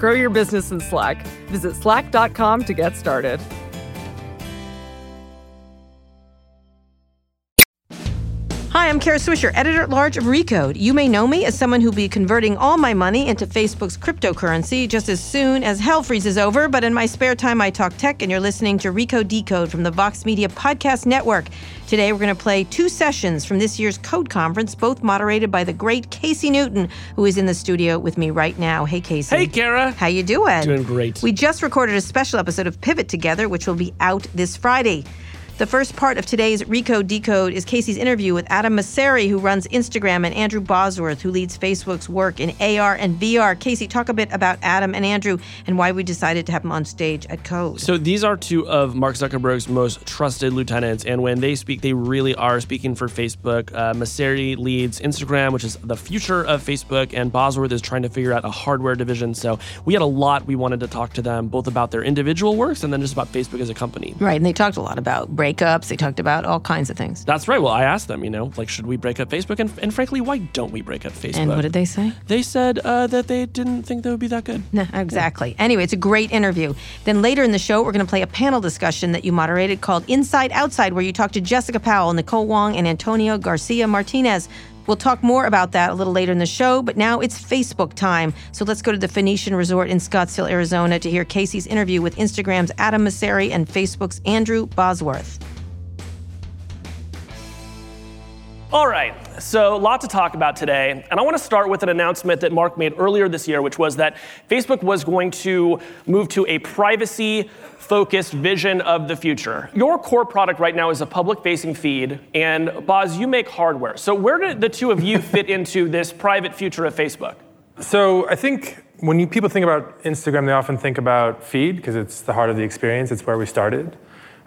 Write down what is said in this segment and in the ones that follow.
Grow your business in Slack. Visit slack.com to get started. I'm Kara Swisher, editor at large of Recode. You may know me as someone who'll be converting all my money into Facebook's cryptocurrency just as soon as hell freezes over. But in my spare time, I talk tech, and you're listening to Recode Decode from the Vox Media Podcast Network. Today, we're going to play two sessions from this year's Code Conference, both moderated by the great Casey Newton, who is in the studio with me right now. Hey, Casey. Hey, Kara. How you doing? Doing great. We just recorded a special episode of Pivot together, which will be out this Friday. The first part of today's Recode Decode is Casey's interview with Adam Mosseri, who runs Instagram, and Andrew Bosworth, who leads Facebook's work in AR and VR. Casey, talk a bit about Adam and Andrew and why we decided to have them on stage at Code. So these are two of Mark Zuckerberg's most trusted lieutenants, and when they speak, they really are speaking for Facebook. Uh, Mosseri leads Instagram, which is the future of Facebook, and Bosworth is trying to figure out a hardware division. So we had a lot we wanted to talk to them, both about their individual works and then just about Facebook as a company. Right, and they talked a lot about breakups. They talked about all kinds of things. That's right. Well, I asked them, you know, like, should we break up Facebook? And, and frankly, why don't we break up Facebook? And what did they say? They said uh, that they didn't think that would be that good. No, exactly. Anyway, it's a great interview. Then later in the show, we're going to play a panel discussion that you moderated called Inside Outside, where you talk to Jessica Powell, Nicole Wong, and Antonio Garcia Martinez. We'll talk more about that a little later in the show, but now it's Facebook time. So let's go to the Phoenician Resort in Scottsdale, Arizona to hear Casey's interview with Instagram's Adam Mosseri and Facebook's Andrew Bosworth. All right, so a lot to talk about today. And I want to start with an announcement that Mark made earlier this year, which was that Facebook was going to move to a privacy focused vision of the future. Your core product right now is a public facing feed, and Boz, you make hardware. So, where do the two of you fit into this private future of Facebook? So, I think when you, people think about Instagram, they often think about feed because it's the heart of the experience, it's where we started.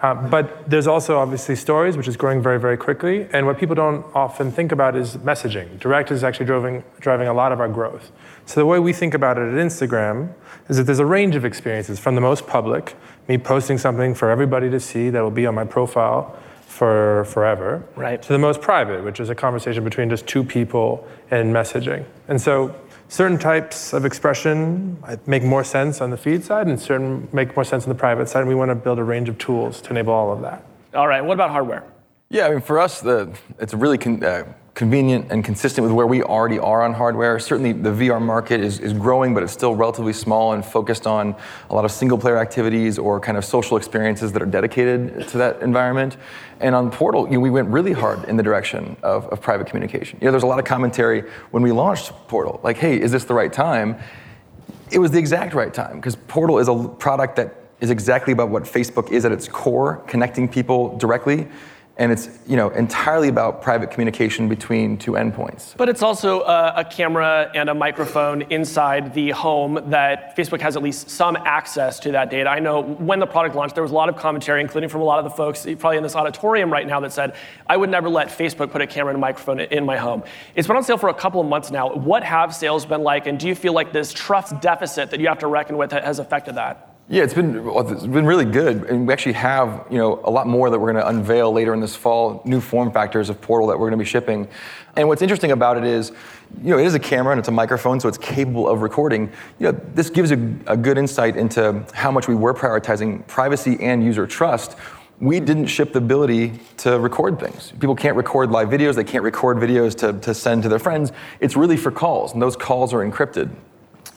Uh, but there's also obviously stories, which is growing very, very quickly. And what people don't often think about is messaging. Direct is actually driving, driving a lot of our growth. So the way we think about it at Instagram is that there's a range of experiences from the most public, me posting something for everybody to see that will be on my profile for forever, right. to the most private, which is a conversation between just two people and messaging. And so certain types of expression make more sense on the feed side and certain make more sense on the private side. And we want to build a range of tools to enable all of that. All right, what about hardware? Yeah, I mean, for us, the, it's really con- uh, convenient and consistent with where we already are on hardware. Certainly, the VR market is, is growing, but it's still relatively small and focused on a lot of single player activities or kind of social experiences that are dedicated to that environment. And on Portal, you know, we went really hard in the direction of, of private communication. You know, there's a lot of commentary when we launched Portal, like, hey, is this the right time? It was the exact right time because Portal is a product that is exactly about what Facebook is at its core, connecting people directly and it's you know entirely about private communication between two endpoints. But it's also a, a, camera and a microphone inside the home that Facebook has at least some access to that data. I know when the product launched, there was a lot of commentary, including from a lot of the folks probably in this auditorium right now, that said, "I would never let Facebook put a camera and a microphone in my home." It's been on sale for a couple of months now. What have sales been like, and do you feel like this trust deficit that you have to reckon with has affected that? Yeah, it's been it's been really good, and we actually have you know a lot more that we're going to unveil later in this fall. New form factors of Portal that we're going to be shipping, and what's interesting about it is, you know, it is a camera and it's a microphone, so it's capable of recording. You know, this gives a, a good insight into how much we were prioritizing privacy and user trust. We didn't ship the ability to record things. People can't record live videos. They can't record videos to, to send to their friends. It's really for calls, and those calls are encrypted.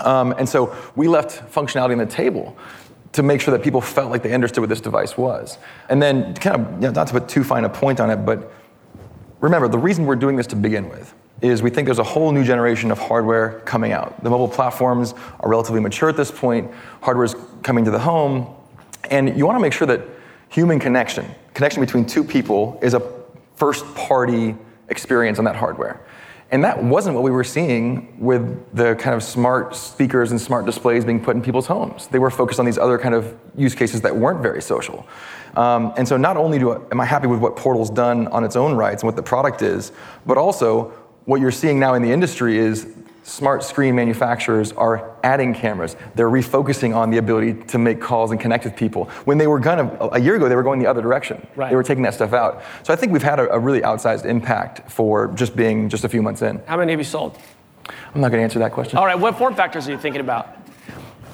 Um, and so we left functionality on the table to make sure that people felt like they understood what this device was. And then, kind of, you know, not to put too fine a point on it, but remember, the reason we're doing this to begin with is we think there's a whole new generation of hardware coming out. The mobile platforms are relatively mature at this point, hardware is coming to the home, and you want to make sure that human connection, connection between two people, is a first party experience on that hardware. And that wasn't what we were seeing with the kind of smart speakers and smart displays being put in people's homes. They were focused on these other kind of use cases that weren't very social. Um, and so not only do I, am I happy with what Portal's done on its own rights and what the product is, but also what you're seeing now in the industry is smart screen manufacturers are adding cameras. They're refocusing on the ability to make calls and connect with people. When they were gonna, a year ago, they were going the other direction. Right. They were taking that stuff out. So I think we've had a, a really outsized impact for just being just a few months in. How many have you sold? I'm not gonna answer that question. All right, what form factors are you thinking about?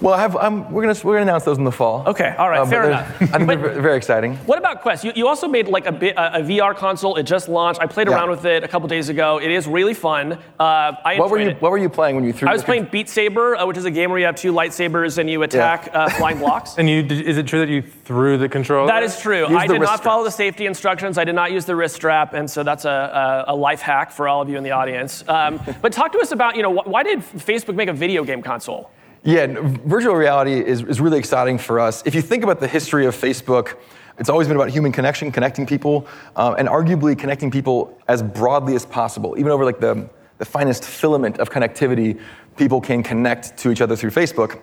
Well, I have, um, we're gonna we're gonna announce those in the fall. Okay, all right, Uh, fair enough. I think But- they're very exciting. What about Quest? You, you also made like a, bit, a, a VR console. It just launched. I played Yeah. around with it a couple days ago. It is really fun. Uh, I What were you it. What were you playing when you threw? I was your- playing Beat Saber, uh, which is a game where you have two lightsabers and you attack uh, flying blocks. And you, did, is it true that you threw the controller? That is true. Use I did not follow the safety instructions. I did not use the wrist strap, and so that's a, a, a life hack for all of you in the audience. Um, but talk to us about, you know, wh- why did Facebook make a video game console? Yeah, virtual reality is, is really exciting for us. If you think about the history of Facebook, it's always been about human connection, connecting people, um, and arguably connecting people as broadly as possible. Even over like the, the finest filament of connectivity, people can connect to each other through Facebook.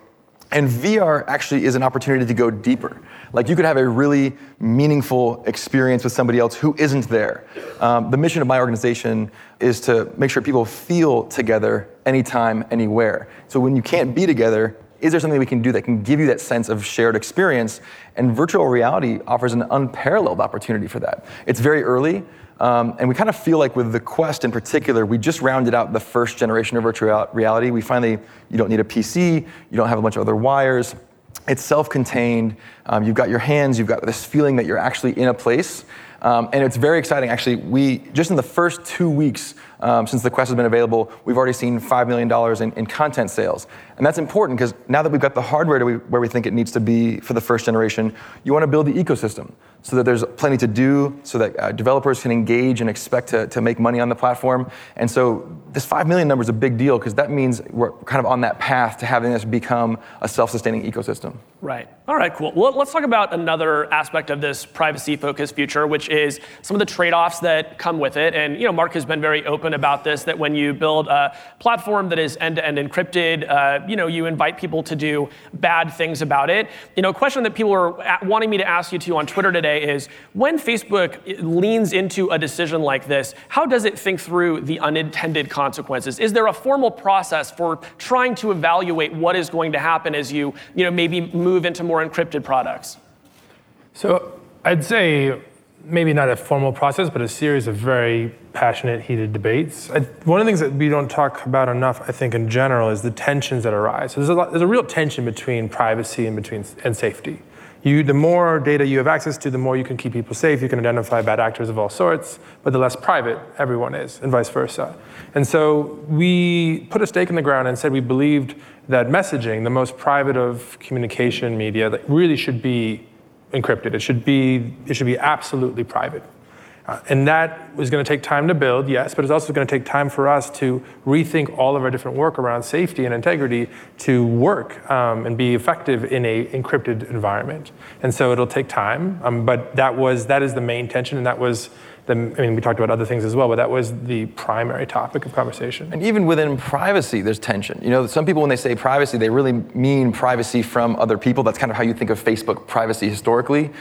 And VR actually is an opportunity to go deeper. Like you could have a really meaningful experience with somebody else who isn't there. Um, the mission of my organization is to make sure people feel together anytime, anywhere. So when you can't be together, is there something we can do that can give you that sense of shared experience? And virtual reality offers an unparalleled opportunity for that. It's very early. Um, and we kind of feel like with the Quest in particular, we just rounded out the first generation of virtual reality. We finally, you don't need a PC, you don't have a bunch of other wires. It's self-contained. Um, you've got your hands. You've got this feeling that you're actually in a place, um, and it's very exciting. Actually, we just in the first two weeks um, since the Quest has been available, we've already seen five million dollars in, in content sales, and that's important because now that we've got the hardware to we, where we think it needs to be for the first generation, you want to build the ecosystem so that there's plenty to do, so that uh, developers can engage and expect to, to make money on the platform. And so this five million number is a big deal because that means we're kind of on that path to having this become a self-sustaining ecosystem. Right. All right, cool. Well, let's talk about another aspect of this privacy-focused future, which is some of the trade-offs that come with it. And you know, Mark has been very open about this. That when you build a platform that is end-to-end encrypted, uh, you know, you invite people to do bad things about it. You know, a question that people are wanting me to ask you to on Twitter today is: when Facebook leans into a decision like this, how does it think through the unintended consequences? Is there a formal process for trying to evaluate what is going to happen as you, you know, maybe move into more encrypted products? So I'd say maybe not a formal process, but a series of very passionate, heated debates. I, one of the things that we don't talk about enough, I think, in general, is the tensions that arise. So there's a, lot, there's a real tension between privacy and between and safety. You, the more data you have access to, the more you can keep people safe. You can identify bad actors of all sorts, but the less private everyone is, and vice versa. And so we put a stake in the ground and said we believed that messaging, the most private of communication media, that really should be encrypted. It should be, it should be absolutely private. Uh, and that was going to take time to build, yes, but it's also going to take time for us to rethink all of our different work around safety and integrity to work um, and be effective in a encrypted environment. And so it'll take time, um, but that was that is the main tension, and that was the. I mean, we talked about other things as well, but that was the primary topic of conversation. And even within privacy, there's tension. You know, some people, when they say privacy, they really mean privacy from other people. That's kind of how you think of Facebook privacy historically.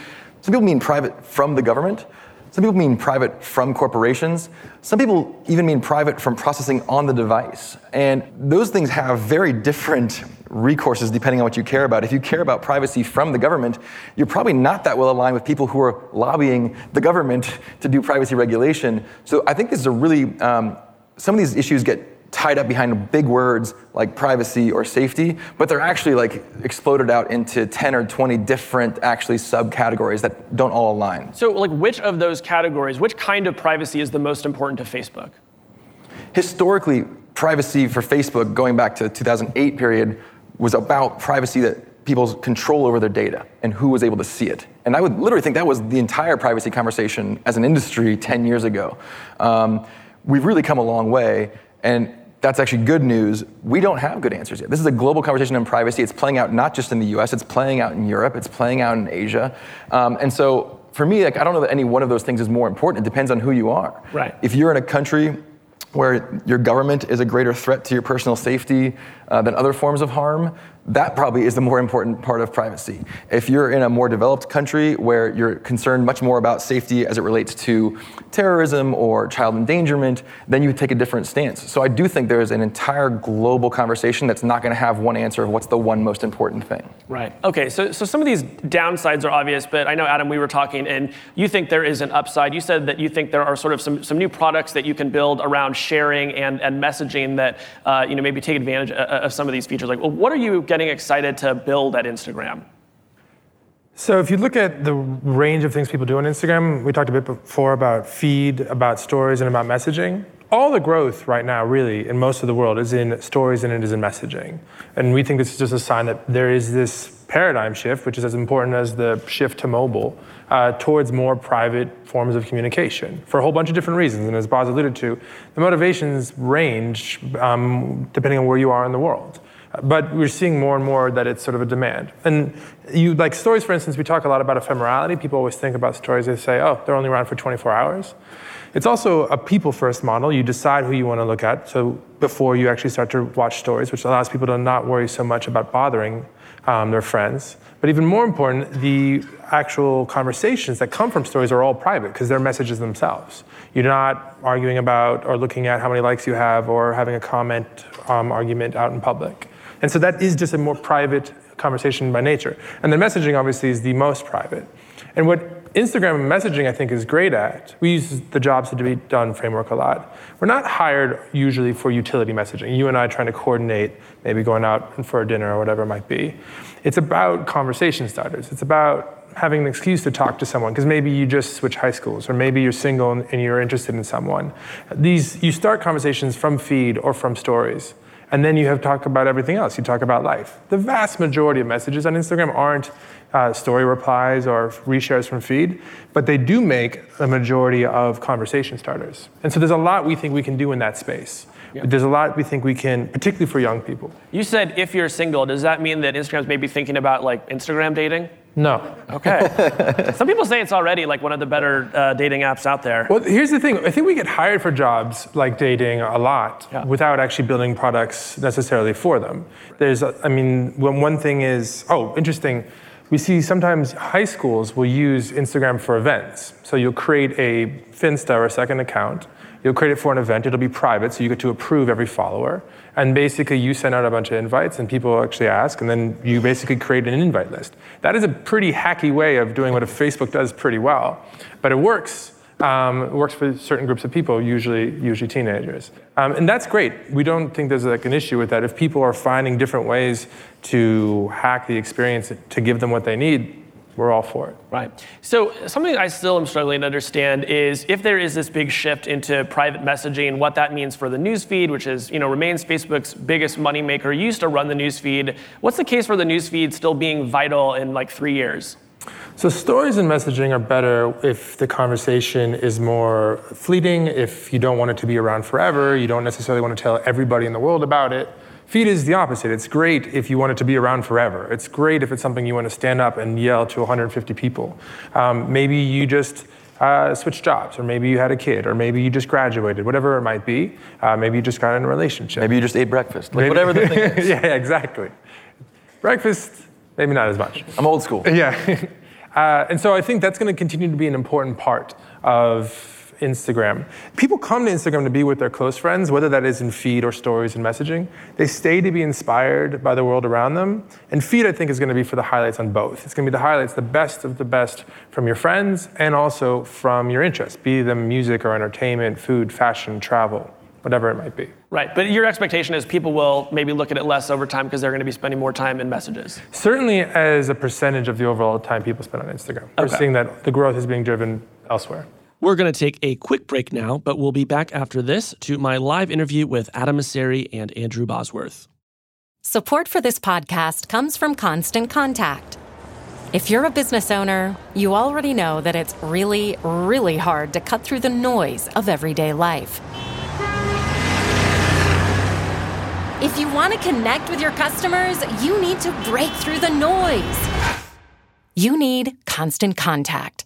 Some people mean private from the government. Some people mean private from corporations. Some people even mean private from processing on the device. And those things have very different recourses depending on what you care about. If you care about privacy from the government, you're probably not that well aligned with people who are lobbying the government to do privacy regulation. So I think this is a really, um, some of these issues get tied up behind big words like privacy or safety, but they're actually like exploded out into 10 or 20 different actually subcategories that don't all align. So, like, which of those categories, which kind of privacy is the most important to Facebook? Historically, privacy for Facebook, going back to the 2008 period, was about privacy that people's control over their data and who was able to see it. And I would literally think that was the entire privacy conversation as an industry 10 years ago. Um, we've really come a long way, and that's actually good news. We don't have good answers yet. This is a global conversation on privacy. It's playing out not just in the US, it's playing out in Europe, it's playing out in Asia. Um, and so for me, like, I don't know that any one of those things is more important. It depends on who you are. Right. If you're in a country where your government is a greater threat to your personal safety uh, than other forms of harm, that probably is the more important part of privacy. If you're in a more developed country where you're concerned much more about safety as it relates to terrorism or child endangerment, then you take a different stance. So I do think there is an entire global conversation that's not going to have one answer of what's the one most important thing. Right. Okay. So, so some of these downsides are obvious, but I know Adam, we were talking, and you think there is an upside. You said that you think there are sort of some, some new products that you can build around sharing and, and messaging that uh, you know maybe take advantage of, of some of these features. Like, well, what are you getting getting excited to build at Instagram? So if you look at the range of things people do on Instagram, we talked a bit before about feed, about stories, and about messaging. All the growth right now, really, in most of the world, is in stories and it is in messaging. And we think this is just a sign that there is this paradigm shift, which is as important as the shift to mobile, uh, towards more private forms of communication for a whole bunch of different reasons. And as Boz alluded to, the motivations range um, depending on where you are in the world. But we're seeing more and more that it's sort of a demand. And you like stories, for instance, we talk a lot about ephemerality. People always think about stories, they say, oh, they're only around for 24 hours. It's also a people first model. You decide who you want to look at so before you actually start to watch stories, which allows people to not worry so much about bothering um, their friends. But even more important, the actual conversations that come from stories are all private because they're messages themselves. You're not arguing about or looking at how many likes you have or having a comment um, argument out in public. And so that is just a more private conversation by nature. And then messaging obviously is the most private. And what Instagram messaging I think is great at, we use the jobs to be done framework a lot. We're not hired usually for utility messaging. You and I trying to coordinate, maybe going out for a dinner or whatever it might be. It's about conversation starters. It's about having an excuse to talk to someone because maybe you just switch high schools or maybe you're single and you're interested in someone. These you start conversations from feed or from stories. And then you have talk about everything else. You talk about life. The vast majority of messages on Instagram aren't uh, story replies or reshares from feed, but they do make the majority of conversation starters. And so there's a lot we think we can do in that space. Yeah. There's a lot we think we can, particularly for young people. You said if you're single, does that mean that Instagram's maybe thinking about like Instagram dating? No. Okay. Some people say it's already like one of the better uh, dating apps out there. Well, here's the thing. I think we get hired for jobs like dating a lot yeah. without actually building products necessarily for them. There's, I mean, when one thing is, oh, interesting. We see sometimes high schools will use Instagram for events. So you'll create a Finsta or a second account You'll create it for an event. It'll be private, so you get to approve every follower. And basically, you send out a bunch of invites, and people actually ask, and then you basically create an invite list. That is a pretty hacky way of doing what a Facebook does pretty well, but it works. Um, it works for certain groups of people, usually usually teenagers, um, and that's great. We don't think there's like an issue with that. If people are finding different ways to hack the experience to give them what they need, we're all for it. Right. So something I still am struggling to understand is if there is this big shift into private messaging, what that means for the newsfeed, which is you know remains Facebook's biggest moneymaker. used to run the newsfeed. What's the case for the newsfeed still being vital in like three years? So stories and messaging are better if the conversation is more fleeting, if you don't want it to be around forever, you don't necessarily want to tell everybody in the world about it. Feed is the opposite. It's great if you want it to be around forever. It's great if it's something you want to stand up and yell to 150 people. Um, maybe you just uh, switched jobs, or maybe you had a kid, or maybe you just graduated, whatever it might be. Uh, maybe you just got in a relationship. Maybe you just ate breakfast. Like whatever the thing is. yeah, exactly. Breakfast, maybe not as much. I'm old school. Yeah. uh, and so I think that's going to continue to be an important part of Instagram. People come to Instagram to be with their close friends, whether that is in feed or stories and messaging. They stay to be inspired by the world around them. And feed, I think, is going to be for the highlights on both. It's going to be the highlights, the best of the best from your friends and also from your interests, be them music or entertainment, food, fashion, travel, whatever it might be. Right, but your expectation is people will maybe look at it less over time because they're going to be spending more time in messages. Certainly, as a percentage of the overall time people spend on Instagram, we're seeing that the growth is being driven elsewhere. We're going to take a quick break now, but we'll be back after this to my live interview with Adam Mosseri and Andrew Bosworth. Support for this podcast comes from Constant Contact. If you're a business owner, you already know that it's really, really hard to cut through the noise of everyday life. If you want to connect with your customers, you need to break through the noise. You need Constant Contact.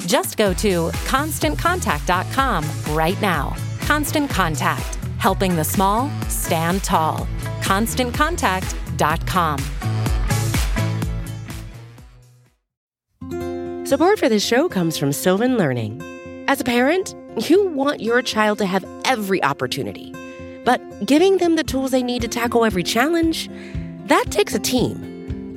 Just go to constantcontact.com right now. Constant Contact, helping the small stand tall. ConstantContact.com. Support for this show comes from Sylvan Learning. As a parent, you want your child to have every opportunity, but giving them the tools they need to tackle every challenge, that takes a team.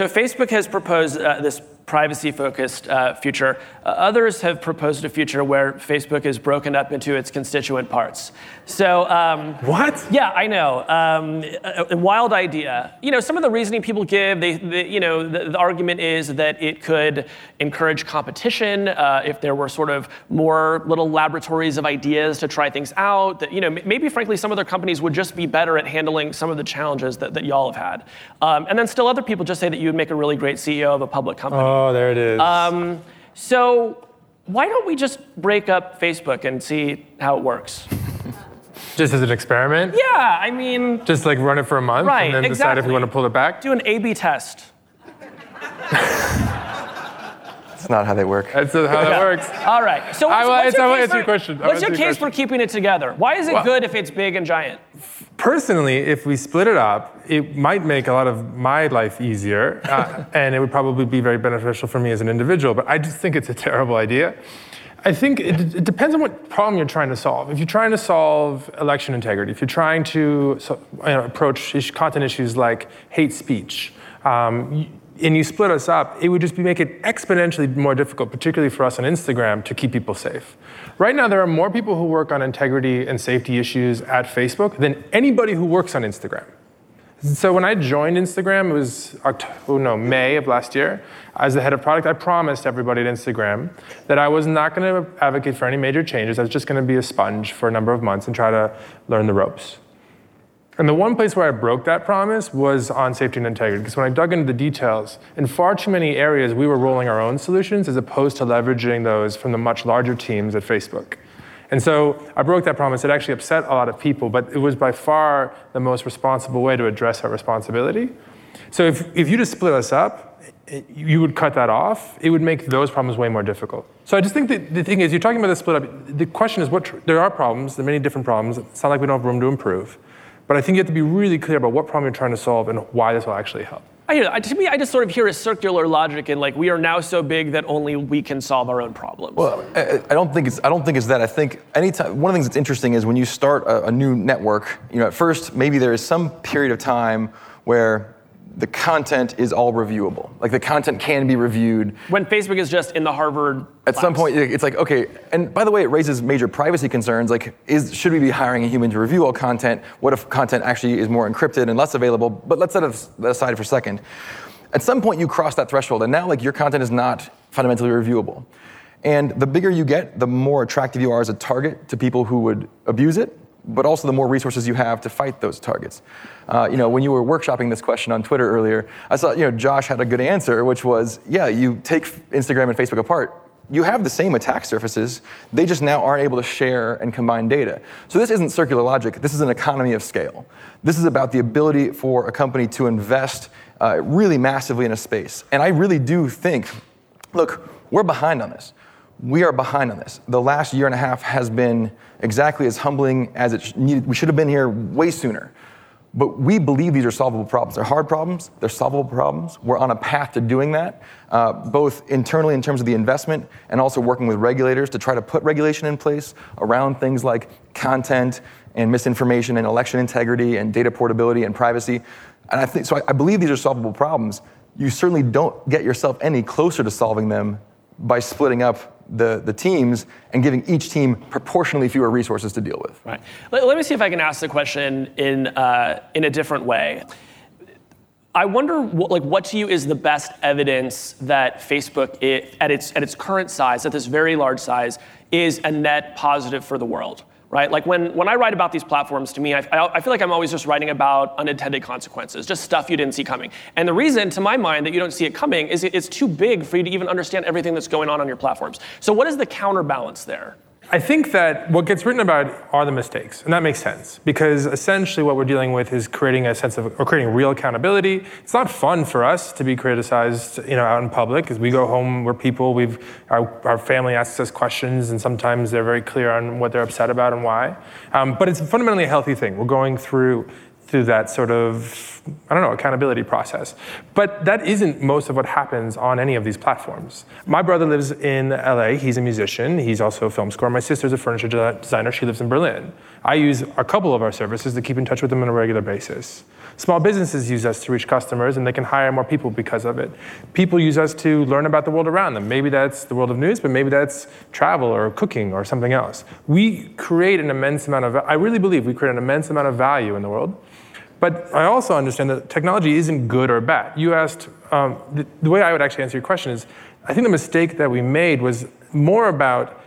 So Facebook has proposed uh, this privacy-focused uh, future. Uh, others have proposed a future where Facebook is broken up into its constituent parts. So um, What? Yeah, I know. Um, a, a wild idea. You know, some of the reasoning people give, they, they you know, the, the argument is that it could encourage competition uh, if there were sort of more little laboratories of ideas to try things out. That you know, maybe frankly, some other companies would just be better at handling some of the challenges that, that y'all have had. Um, and then still, other people just say that you would make a really great CEO of a public company. Oh, there it is. Um, so why don't we just break up Facebook and see how it works? Just as an experiment? Yeah, I mean, Just like run it for a month Right, and then decide if exactly. you want to pull it back? do an A/B test. That's not how they work. That's how that Yeah. works. All right. So I what's, will what's answer- I your will case answer for, your question. What's your answer your case for keeping it together? Why is it Well- good if it's big and giant? Personally, if we split it up, it might make a lot of my life easier, uh, and it would probably be very beneficial for me as an individual. But I just think it's a terrible idea. I think it, it depends on what problem you're trying to solve. If you're trying to solve election integrity, if you're trying to so, you know, approach ish- content issues like hate speech, um, and you split us up, it would just be, make it exponentially more difficult, particularly for us on Instagram, to keep people safe. Right now, there are more people who work on integrity and safety issues at Facebook than anybody who works on Instagram. So when I joined Instagram, it was October, oh no, May of last year. As the head of product, I promised everybody at Instagram that I was not going to advocate for any major changes. I was just going to be a sponge for a number of months and try to learn the ropes. And the one place where I broke that promise was on safety and integrity, because when I dug into the details, in far too many areas, we were rolling our own solutions as opposed to leveraging those from the much larger teams at Facebook. And so I broke that promise. It actually upset a lot of people, but it was by far the most responsible way to address our responsibility. So if, if you just split us up, you would cut that off, it would make those problems way more difficult. So I just think that the thing is, you're talking about the split up. The question is, what tr- there are problems, there are many different problems. It's not like we don't have room to improve. But I think you have to be really clear about what problem you're trying to solve and why this will actually help. I hear that. To me, I just sort of hear a circular logic in like we are now so big that only we can solve our own problems. Well, I, I don't think it's I don't think it's that. I think anytime one of the things that's interesting is when you start a, a new network. You know, at first maybe there is some period of time where the content is all reviewable. Like the content can be reviewed. when Facebook is just in the Harvard. At some point, it's like okay. And by the way, it raises major privacy concerns. Like, is should we be hiring a human to review all content? What if content actually is more encrypted and less available? But let's set that aside for a second. At some point, you cross that threshold, and now like your content is not fundamentally reviewable. And the bigger you get, the more attractive you are as a target to people who would abuse it, but also the more resources you have to fight those targets. Uh, you know, when you were workshopping this question on Twitter earlier, I saw, you know, Josh had a good answer, which was, yeah, you take Instagram and Facebook apart, you have the same attack surfaces. They just now aren't able to share and combine data. So this isn't circular logic. This is an economy of scale. This is about the ability for a company to invest uh, really massively in a space. And I really do think, look, we're behind on this. We are behind on this. The last year and a half has been exactly as humbling as it needed. We should have been here way sooner. But we believe these are solvable problems. They're hard problems, they're solvable problems. We're on a path to doing that, uh, both internally in terms of the investment and also working with regulators to try to put regulation in place around things like content and misinformation and election integrity and data portability and privacy. And I think so I, I believe these are solvable problems. You certainly don't get yourself any closer to solving them by splitting up the, the teams and giving each team proportionally fewer resources to deal with. Right. Let, let me see if I can ask the question in, uh, in a different way. I wonder, what, like, what to you is the best evidence that Facebook, it, at, its, at its current size, at this very large size, is a net positive for the world? Right? Like when, when I write about these platforms, to me, I, I, feel like I'm always just writing about unintended consequences, just stuff you didn't see coming. And the reason, to my mind, that you don't see it coming is it, it's too big for you to even understand everything that's going on on your platforms. So what is the counterbalance there? I think that what gets written about are the mistakes, and that makes sense because essentially what we're dealing with is creating a sense of or creating real accountability. It's not fun for us to be criticized, you know, out in public because we go home, we're people, we've our, our, family asks us questions, and sometimes they're very clear on what they're upset about and why. Um, but it's fundamentally a healthy thing. We're going through through that sort of, I don't know, accountability process. But that isn't most of what happens on any of these platforms. My brother lives in LA. He's a musician. He's also a film score. My sister's a furniture designer. She lives in Berlin. I use a couple of our services to keep in touch with them on a regular basis. Small businesses use us to reach customers and they can hire more people because of it. People use us to learn about the world around them. Maybe that's the world of news, but maybe that's travel or cooking or something else. We create an immense amount of, I really believe we create an immense amount of value in the world. But I also understand that technology isn't good or bad. You asked, um, the, the, way I would actually answer your question is I think the mistake that we made was more about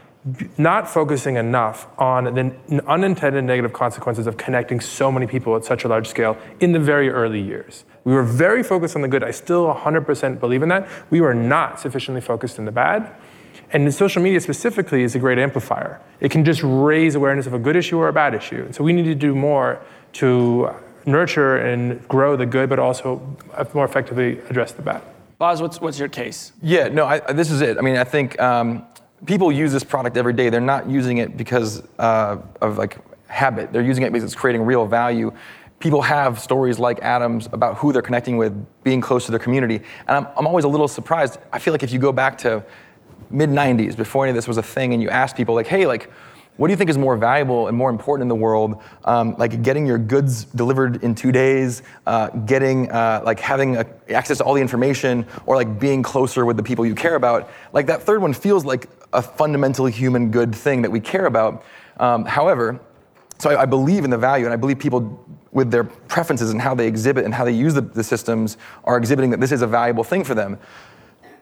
not focusing enough on the unintended negative consequences of connecting so many people at such a large scale in the very early years. We were very focused on the good. I still 100% believe in that. We were not sufficiently focused on the bad. And social media specifically is a great amplifier. It can just raise awareness of a good issue or a bad issue. And so we need to do more to nurture and grow the good, but also more effectively address the bad. Boz, what's, what's your case? Yeah, no, I, this is it. I mean, I think um, people use this product every day. They're not using it because uh, of like habit. They're using it because it's creating real value. People have stories like Adam's about who they're connecting with, being close to their community. And I'm, I'm always a little surprised. I feel like if you go back to mid 90s, before any of this was a thing, and you ask people, like, hey, like, what do you think is more valuable and more important in the world? Um, like getting your goods delivered in two days, uh, getting uh, like having a, access to all the information, or like being closer with the people you care about. Like that third one feels like a fundamentally human good thing that we care about. Um, however, so I, I, believe in the value, and I believe people with their preferences and how they exhibit and how they use the, the systems are exhibiting that this is a valuable thing for them.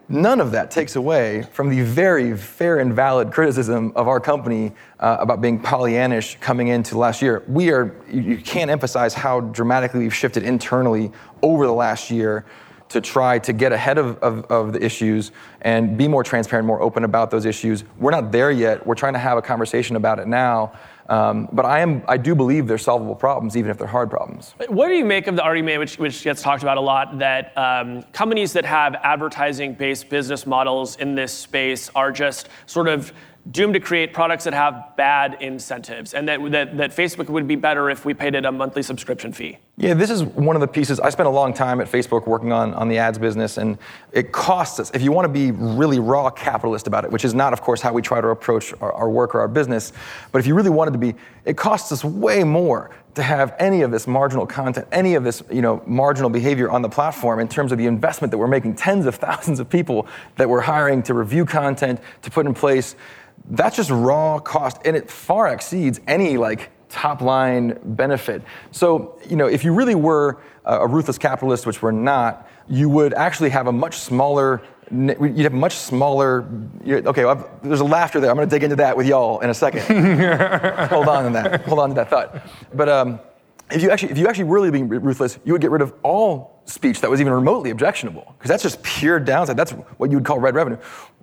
None of that takes away from the very fair and valid criticism of our company uh, about being Pollyannish coming into last year. We are, you, can't emphasize how dramatically we've shifted internally over the last year to try to get ahead of, of, of, the issues and be more transparent, more open about those issues. We're not there yet. We're trying to have a conversation about it now. Um, but I am, I do believe they're solvable problems, even if they're hard problems. What do you make of the argument, which, which gets talked about a lot, that um, companies that have advertising-based business models in this space are just sort of doomed to create products that have bad incentives, and that, that, that Facebook would be better if we paid it a monthly subscription fee. Yeah, this is one of the pieces. I spent a long time at Facebook working on, on the ads business, and it costs us, if you want to be really raw capitalist about it, which is not, of course, how we try to approach our, our work or our business, but if you really wanted to be, it costs us way more to have any of this marginal content, any of this you know, marginal behavior on the platform in terms of the investment that we're making, tens of thousands of people that we're hiring to review content, to put in place that's just raw cost and it far exceeds any like top line benefit. So, you know, if you really were a ruthless capitalist, which we're not, you would actually have a much smaller you'd have much smaller. Okay, well, there's a laughter there. I'm going to dig into that with y'all in a second. Hold on to that. Hold on to that thought. But um, if you actually, if you actually were really being ruthless, you would get rid of all speech that was even remotely objectionable, because that's just pure downside. That's what you would call red revenue.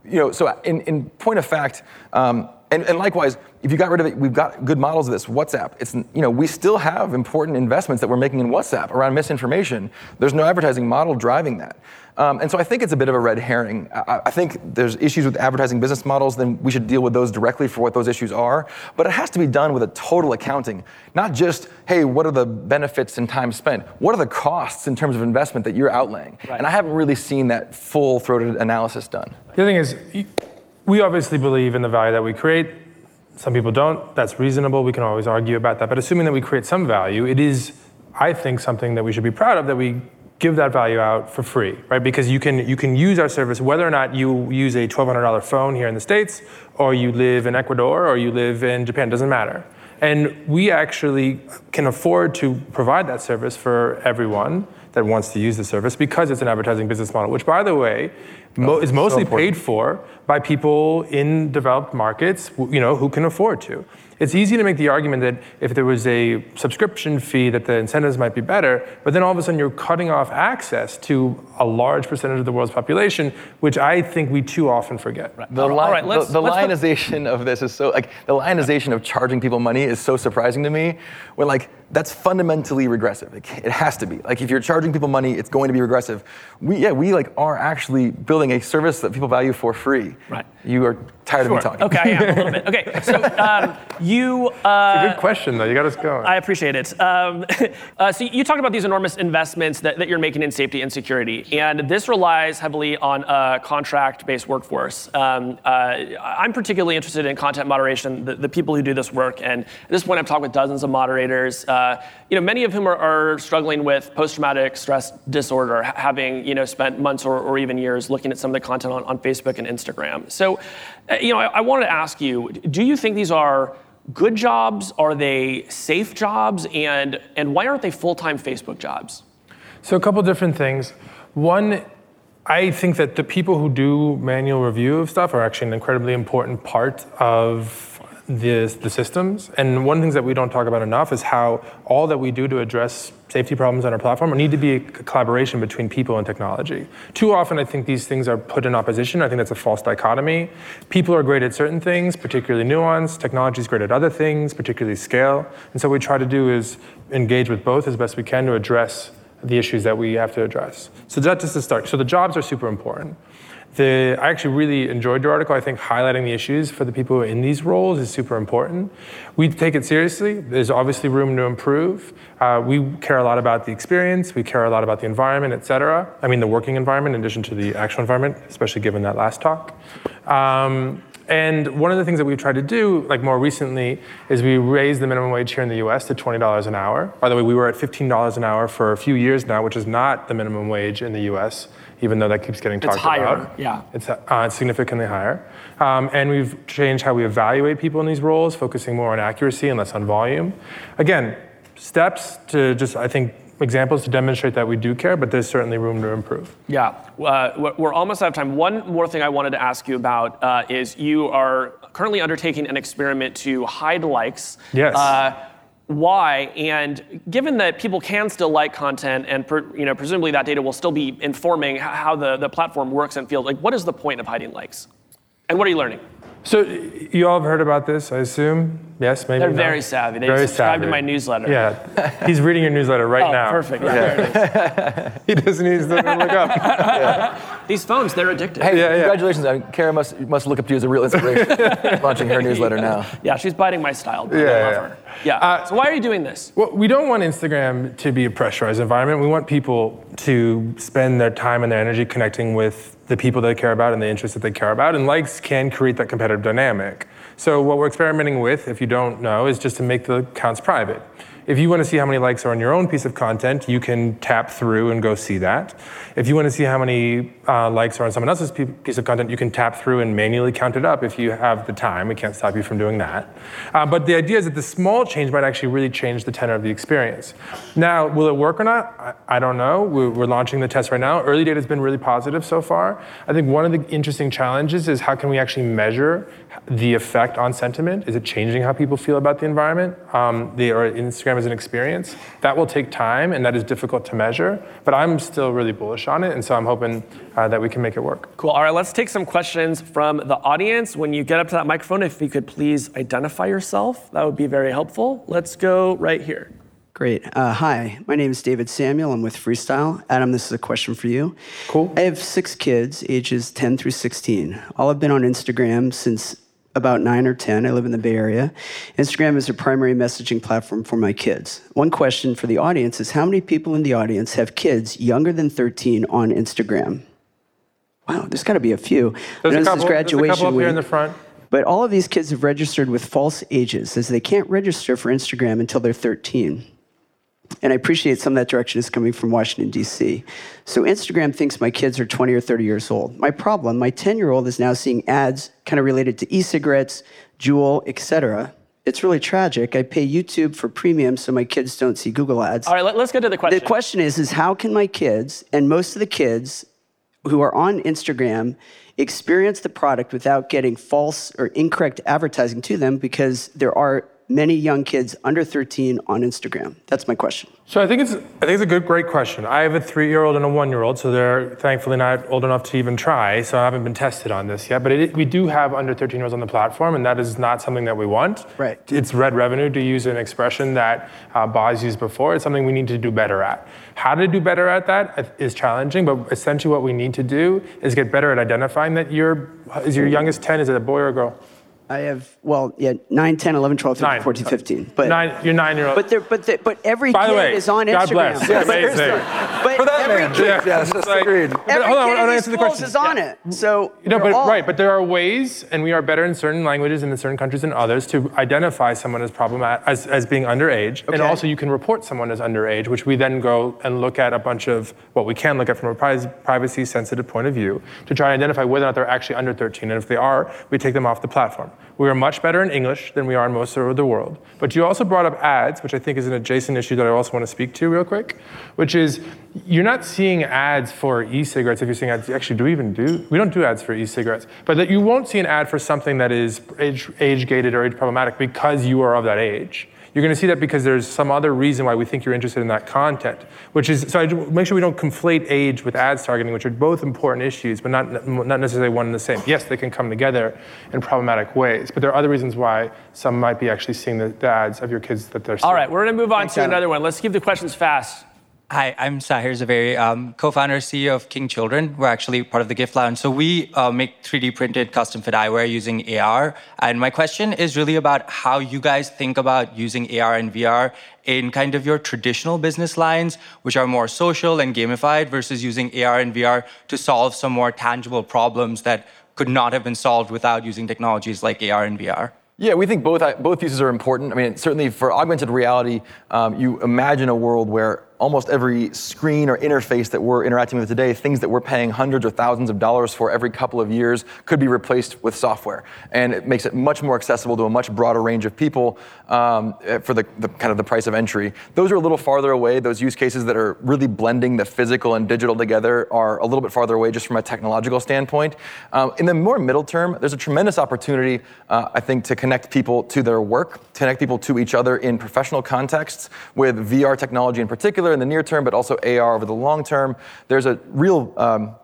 You know, so in, in point of fact, um, and, and, likewise, if you got rid of it, we've got good models of this. WhatsApp, it's you know we still have important investments that we're making in WhatsApp around misinformation. There's no advertising model driving that, um, and so I think it's a bit of a red herring. I, I, think there's issues with advertising business models. Then we should deal with those directly for what those issues are. But it has to be done with a total accounting, not just hey, what are the benefits and time spent? What are the costs in terms of investment that you're outlaying? Right. And I haven't really seen that full-throated analysis done. The other thing is we obviously believe in the value that we create. Some people don't. That's reasonable. We can always argue about that. But assuming that we create some value, it is, I think, something that we should be proud of that we give that value out for free, right? Because you can you can use our service whether or not you use a $1,200 phone here in the states, or you live in Ecuador, or you live in Japan. Doesn't matter. And we actually can afford to provide that service for everyone that wants to use the service because it's an advertising business model, which, by the way, mo- is mostly so paid for by people in developed markets, you know, who can afford to. It's easy to make the argument that if there was a subscription fee, that the incentives might be better, but then all of a sudden you're cutting off access to a large percentage of the world's population, which I think we too often forget. Right. The, li- right, the, the lionization of this is so like the lionization of charging people money is so surprising to me. When like that's fundamentally regressive. It, it, has to be. Like if you're charging people money, it's going to be regressive. We yeah, we like are actually building a service that people value for free. Right. You are tired sure. of me talking. Okay, yeah, a little bit. Okay, so um, you. Uh, it's a good question though. You got us going. I appreciate it. Um, uh, so you talked about these enormous investments that, that you're making in safety and security, and this relies heavily on a contract-based workforce. Um, uh, I'm particularly interested in content moderation, the, the, people who do this work, and at this point I've talked with dozens of moderators. Uh, you know, many of whom are, are struggling with post-traumatic stress disorder, having you know spent months or, or, even years looking at some of the content on, on Facebook and Instagram. So, uh, you know, I, I wanted to ask you: Do you think these are good jobs? Are they safe jobs? And and why aren't they full-time Facebook jobs? So, a couple different things. One. I think that the people who do manual review of stuff are actually an incredibly important part of the, the systems. And one of the things that we don't talk about enough is how all that we do to address safety problems on our platform need to be a collaboration between people and technology. Too often, I think these things are put in opposition. I think that's a false dichotomy. People are great at certain things, particularly nuance. Technology is great at other things, particularly scale. And so what we try to do is engage with both as best we can to address the issues that we have to address. So that's just to start. So the jobs are super important. The, I actually really enjoyed your article. I think highlighting the issues for the people who are in these roles is super important. We take it seriously. There's obviously room to improve. Uh, we care a lot about the experience. We care a lot about the environment, et cetera. I mean, the working environment in addition to the actual environment, especially given that last talk. Um, and one of the things that we've tried to do, like more recently, is we raised the minimum wage here in the US to $20 an hour. By the way, we were at $15 an hour for a few years now, which is not the minimum wage in the US even though that keeps getting talked it's higher, about. Yeah, it's uh, significantly higher. Um, and we've changed how we evaluate people in these roles, focusing more on accuracy and less on volume. Again, steps to just I think examples to demonstrate that we do care, but there's certainly room to improve. Yeah, uh, we're almost out of time. One more thing I wanted to ask you about uh, is you are currently undertaking an experiment to hide likes. Yes. Uh, why and given that people can still like content and per, you know presumably that data will still be informing how the, the platform works and feels like what is the point of hiding likes and what are you learning so you all have heard about this i assume Yes, maybe. They're very savvy. They very subscribe savvy. to my newsletter. Yeah, he's reading your newsletter right oh, now. Perfect. Yeah. he doesn't need to look up. Yeah. These phones, they're addictive. Hey, yeah, congratulations. I mean, Kara must must look up to you as a real inspiration. launching her newsletter now. Yeah, she's biting my style. Yeah, yeah. yeah. Uh, so why are you doing this? Well, we don't want Instagram to be a pressurized environment. We want people to spend their time and their energy connecting with the people they care about and the interests that they care about. And likes can create that competitive dynamic. So what we're experimenting with, if you don't know, is just to make the accounts private. If you want to see how many likes are on your own piece of content, you can tap through and go see that. If you want to see how many uh, likes are on someone else's piece of content, you can tap through and manually count it up if you have the time. We can't stop you from doing that. Uh, but the idea is that the small change might actually really change the tenor of the experience. Now, will it work or not? I, I don't know. We're, we're launching the test right now. Early data has been really positive so far. I think one of the interesting challenges is how can we actually measure the effect on sentiment? Is it changing how people feel about the environment? Um, the, or Instagram as an experience. That will take time and that is difficult to measure, but I'm still really bullish on it, and so I'm hoping uh, that we can make it work. Cool. All right, let's take some questions from the audience. When you get up to that microphone, if you could please identify yourself, that would be very helpful. Let's go right here. Great. Uh, hi, my name is David Samuel. I'm with Freestyle. Adam, this is a question for you. Cool. I have six kids, ages 10 through 16. All have been on Instagram since about nine or 10. I live in the Bay Area. Instagram is a primary messaging platform for my kids. One question for the audience is how many people in the audience have kids younger than 13 on Instagram? Wow, there's got to be a few. There's a couple, this is graduation there's a couple up week. here in the front. But all of these kids have registered with false ages, as they can't register for Instagram until they're 13. And I appreciate some of that direction is coming from Washington, D.C. So Instagram thinks my kids are 20 or 30 years old. My problem, my 10 year old is now seeing ads kind of related to e cigarettes, Juul, etc. It's really tragic. I pay YouTube for premium so my kids don't see Google ads. All right, let, us get to the question. The question is, is how can my kids and most of the kids who are on Instagram experience the product without getting false or incorrect advertising to them because there are many young kids under 13 on Instagram? That's my question. So I think it's I think it's a good, great question. I have a three-year-old and a one-year-old, so they're thankfully not old enough to even try. So I haven't been tested on this yet. But it, we do have under 13-year-olds on the platform, and that is not something that we want. Right. It's red revenue to use an expression that uh, Boz used before. It's something we need to do better at. How to do better at that is challenging, but essentially what we need to do is get better at identifying that your is your youngest 10 is it a boy or a girl? I have, well, yeah, 9, 10, 11, 12, 13, Nine. 14, 15. But, Nine, your nine-year-old. but, they're, but, they but every By kid way, is on God Instagram. bless. Yeah, Amazing. But For that every man. kid, Yeah, yes, It's like- agreed. But hold on, kid I want to answer the question. is on Yeah. it. So You know, but all- right, but there are ways, and we are better in certain languages and in certain countries than others to identify someone as problematic as, as being underage, and also you can report someone as underage, which we then go and look at a bunch of what we can look at from a privacy sensitive point of view to try and identify whether or not they're actually under 13, and if they are, we take them off the platform. We are much better in English than we are in most of the world. But you also brought up ads, which I think is an adjacent issue that I also want to speak to real quick, which is you're not seeing ads for e-cigarettes if you're seeing ads. Actually, do we even do? We don't do ads for e-cigarettes, but that you won't see an ad for something that is age, age gated or age problematic because you are of that age. You're going to see that because there's some other reason why we think you're interested in that content, which is so I make sure we don't conflate age with ads targeting, which are both important issues, but not not necessarily one and the same. Yes, they can come together in problematic ways, but there are other reasons why some might be actually seeing the, the ads of your kids that they're. All right, we're going to move on Thanks, to Adam. another one. Let's keep the questions fast. Hi, I'm Sahir Zaveri, um, co-founder CEO of King Children. We're actually part of the Gift Lounge. So we uh, make 3D printed custom fit eyewear using AR. And my question is really about how you guys think about using AR and VR in kind of your traditional business lines, which are more social and gamified, versus using AR and VR to solve some more tangible problems that could not have been solved without using technologies like AR and VR. Yeah, we think both both pieces are important. I mean, certainly for augmented reality, um, you imagine a world where almost every screen or interface that we're interacting with today, things that we're paying hundreds or thousands of dollars for every couple of years, could be replaced with software, and it makes it much more accessible to a much broader range of people um, for the, the kind of the price of entry. Those are a little farther away. Those use cases that are really blending the physical and digital together are a little bit farther away, just from a technological standpoint. Um, in the more middle term, there's a tremendous opportunity, uh, I think, to connect people to their work, to connect people to each other in professional contexts with VR technology in particular in the near term, but also AR over the long term. There's a real um,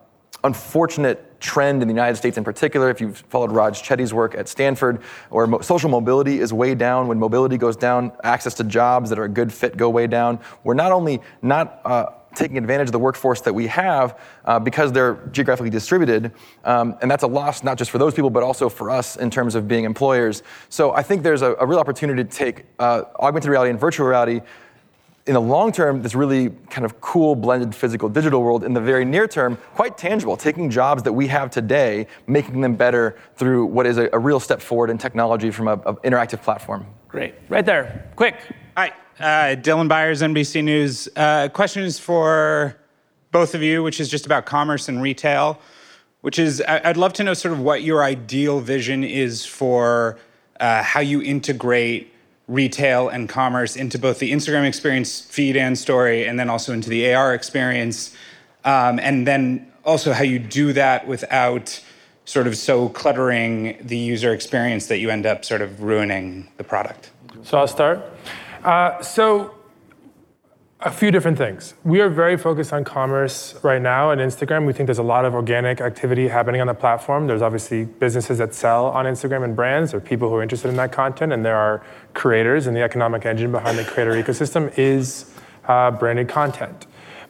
unfortunate trend in the United States in particular. If you've followed Raj Chetty's work at Stanford, where mo- social mobility is way down. When mobility goes down, access to jobs that are a good fit go way down. We're not only not uh, taking advantage of the workforce that we have uh, because they're geographically distributed. Um, and that's a loss not just for those people, but also for us in terms of being employers. So I think there's a, a real opportunity to take uh, augmented reality and virtual reality in the long term, this really kind of cool blended physical digital world. In the very near term, quite tangible, taking jobs that we have today, making them better through what is a, a real step forward in technology from an interactive platform. Great. Right there. Quick. Hi, uh, Dylan Byers, NBC News. Uh, question is for both of you, which is just about commerce and retail. Which is, I- I'd love to know sort of what your ideal vision is for uh, how you integrate retail and commerce into both the Instagram experience feed and story, and then also into the AR experience. Um, and then also how you do that without sort of so cluttering the user experience that you end up sort of ruining the product. So I'll start. Uh, so, a few different things. We are very focused on commerce right now on Instagram. We think there's a lot of organic activity happening on the platform. There's obviously businesses that sell on Instagram and brands, or people who are interested in that content, and there are creators, and the economic engine behind the creator ecosystem is uh, branded content.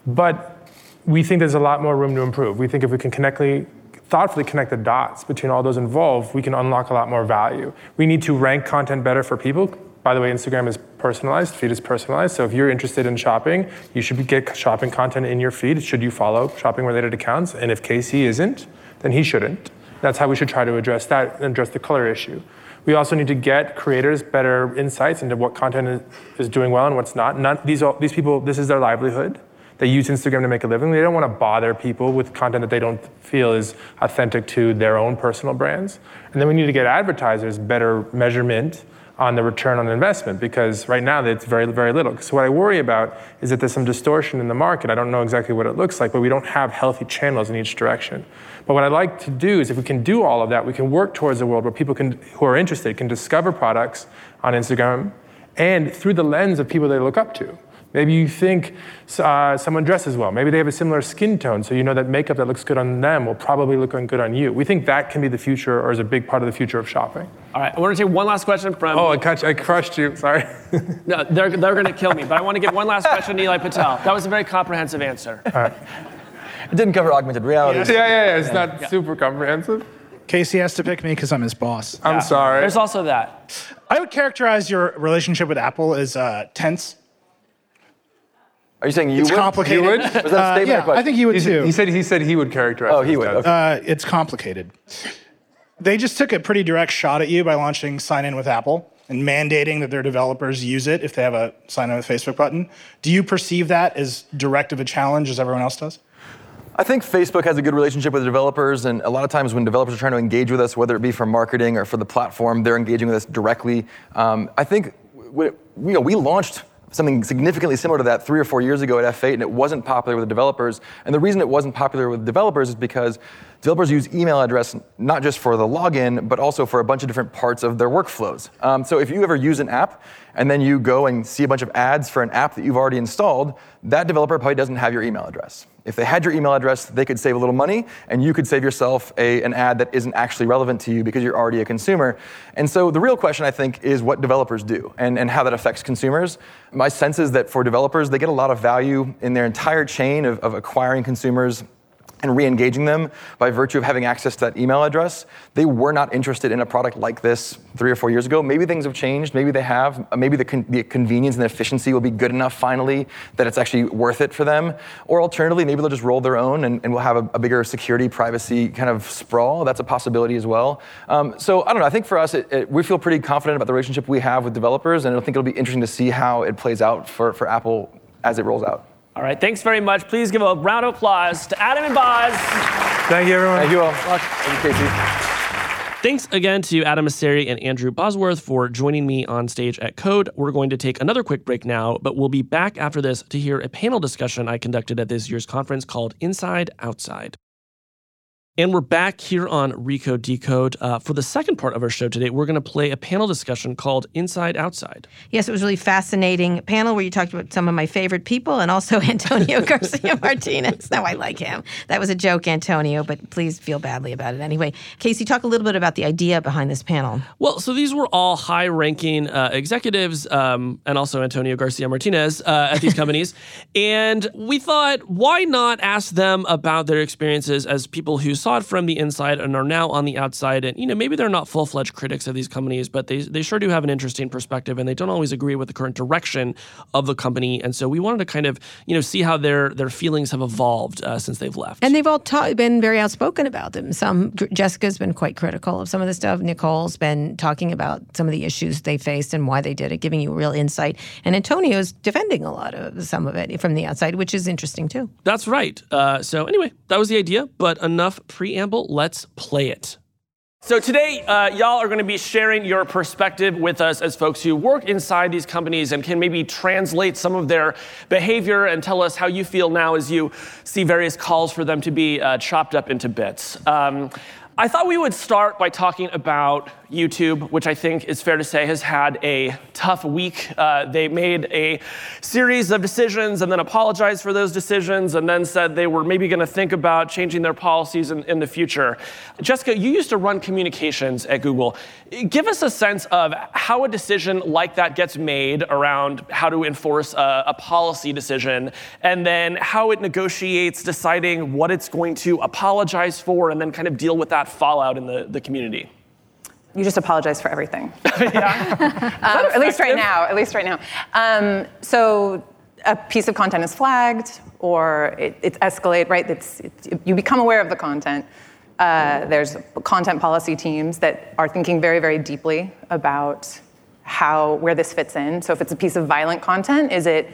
But we think there's a lot more room to improve. We think if we can connectly, thoughtfully connect the dots between all those involved, we can unlock a lot more value. We need to rank content better for people. By the way, Instagram is personalized, feed is personalized. So if you're interested in shopping, you should get shopping content in your feed. Should you follow shopping related accounts? And if Casey isn't, then he shouldn't. That's how we should try to address that and address the color issue. We also need to get creators better insights into what content is, doing well and what's not. not these, all, these people, this is their livelihood. They use Instagram to make a living. They don't want to bother people with content that they don't feel is authentic to their own personal brands. And then we need to get advertisers better measurement on the return on investment because right now it's very, very little. So what I worry about is that there's some distortion in the market. I don't know exactly what it looks like, but we don't have healthy channels in each direction. But what I'd like to do is if we can do all of that, we can work towards a world where people can, who are interested can discover products on Instagram and through the lens of people they look up to. Maybe you think uh, someone dresses well. Maybe they have a similar skin tone, so you know that makeup that looks good on them will probably look good on you. We think that can be the future, or is a big part of the future of shopping. All right, I want to take one last question from. Oh, I, catch, I crushed you. Sorry. no, they're, they're going to kill me, but I want to give one last question to Nilay Patel. That was a very comprehensive answer. All right. It didn't cover augmented reality. Yeah, yeah, yeah. It's not yeah. super comprehensive. Casey has to pick me because I'm his boss. I'm sorry. There's also that. I would characterize your relationship with Apple as uh, tense are you saying you it's would? complicated. You would? Was that a uh, statement uh, yeah, or question? I think you would too. He said he said he would characterize. Oh, he would. Okay. Uh, it's complicated. They just took a pretty direct shot at you by launching Sign In with Apple and mandating that their developers use it if they have a Sign In with Facebook button. Do you perceive that as direct of a challenge as everyone else does? I think Facebook has a good relationship with developers, and a lot of times when developers are trying to engage with us, whether it be for marketing or for the platform, they're engaging with us directly. Um, I think we, you know, we launched something significantly similar to that three or four years ago at F8, and it wasn't popular with the developers. And the reason it wasn't popular with developers is because developers use email address not just for the login, but also for a bunch of different parts of their workflows. Um, so if you ever use an app and then you go and see a bunch of ads for an app that you've already installed, that developer probably doesn't have your email address. If they had your email address, they could save a little money, and you could save yourself a, an ad that isn't actually relevant to you because you're already a consumer. And so the real question, I think, is what developers do and, and how that affects consumers. My sense is that for developers, they get a lot of value in their entire chain of, of acquiring consumers and re-engaging them by virtue of having access to that email address. They were not interested in a product like this three or four years ago. Maybe things have changed. Maybe they have. Maybe the, con- the convenience and the efficiency will be good enough finally that it's actually worth it for them. Or alternatively, maybe they'll just roll their own and, and we'll have a, a, bigger security, privacy kind of sprawl. That's a possibility as well. Um, so I don't know. I think for us, it, it, we feel pretty confident about the relationship we have with developers, and I think it'll be interesting to see how it plays out for, for Apple as it rolls out. All right, thanks very much. Please give a round of applause to Adam and Boz. Thank you, everyone. Thank you all. Thank you, Casey. Thanks again to Adam Mosseri and Andrew Bosworth for joining me on stage at Code. We're going to take another quick break now, but we'll be back after this to hear a panel discussion I conducted at this year's conference called Inside Outside. And we're back here on Recode Decode. Uh, for the second part of our show today, we're going to play a panel discussion called Inside Outside. Yes, it was really fascinating panel where you talked about some of my favorite people and also Antonio Garcia Martinez. Now I like him. That was a joke, Antonio, but please feel badly about it anyway. Casey, talk a little bit about the idea behind this panel. Well, so these were all high ranking uh, executives um, and also Antonio Garcia Martinez uh, at these companies. And we thought, why not ask them about their experiences as people who saw it from the inside and are now on the outside. And, you know, maybe they're not full fledged critics of these companies, but they, they sure do have an interesting perspective and they don't always agree with the current direction of the company. And so we wanted to kind of, you know, see how their, their feelings have evolved uh, since they've left. And they've all ta- been very outspoken about them. Some, Jessica's been quite critical of some of the stuff. Nicole's been talking about some of the issues they faced and why they did it, giving you real insight. And Antonio's defending a lot of some of it from the outside, which is interesting too. That's right. Uh, so anyway, that was the idea, but enough preamble. Let's play it. So today, uh, y'all are going to be sharing your perspective with us as folks who work inside these companies and can maybe translate some of their behavior and tell us how you feel now as you see various calls for them to be uh, chopped up into bits. Um, I thought we would start by talking about YouTube, which I think is fair to say has had a tough week. Uh, they made a series of decisions and then apologized for those decisions and then said they were maybe going to think about changing their policies in, in, the future. Jessica, you used to run communications at Google. Give us a sense of how a decision like that gets made around how to enforce a, a policy decision and then how it negotiates deciding what it's going to apologize for and then kind of deal with that fallout in the, the community. You just apologize for everything. yeah. um, at least right now. At least right now. Um, so a piece of content is flagged, or it, it's escalate. Right? It's, it's, you become aware of the content. Uh, there's content policy teams that are thinking very, very deeply about how where this fits in. So if it's a piece of violent content, is it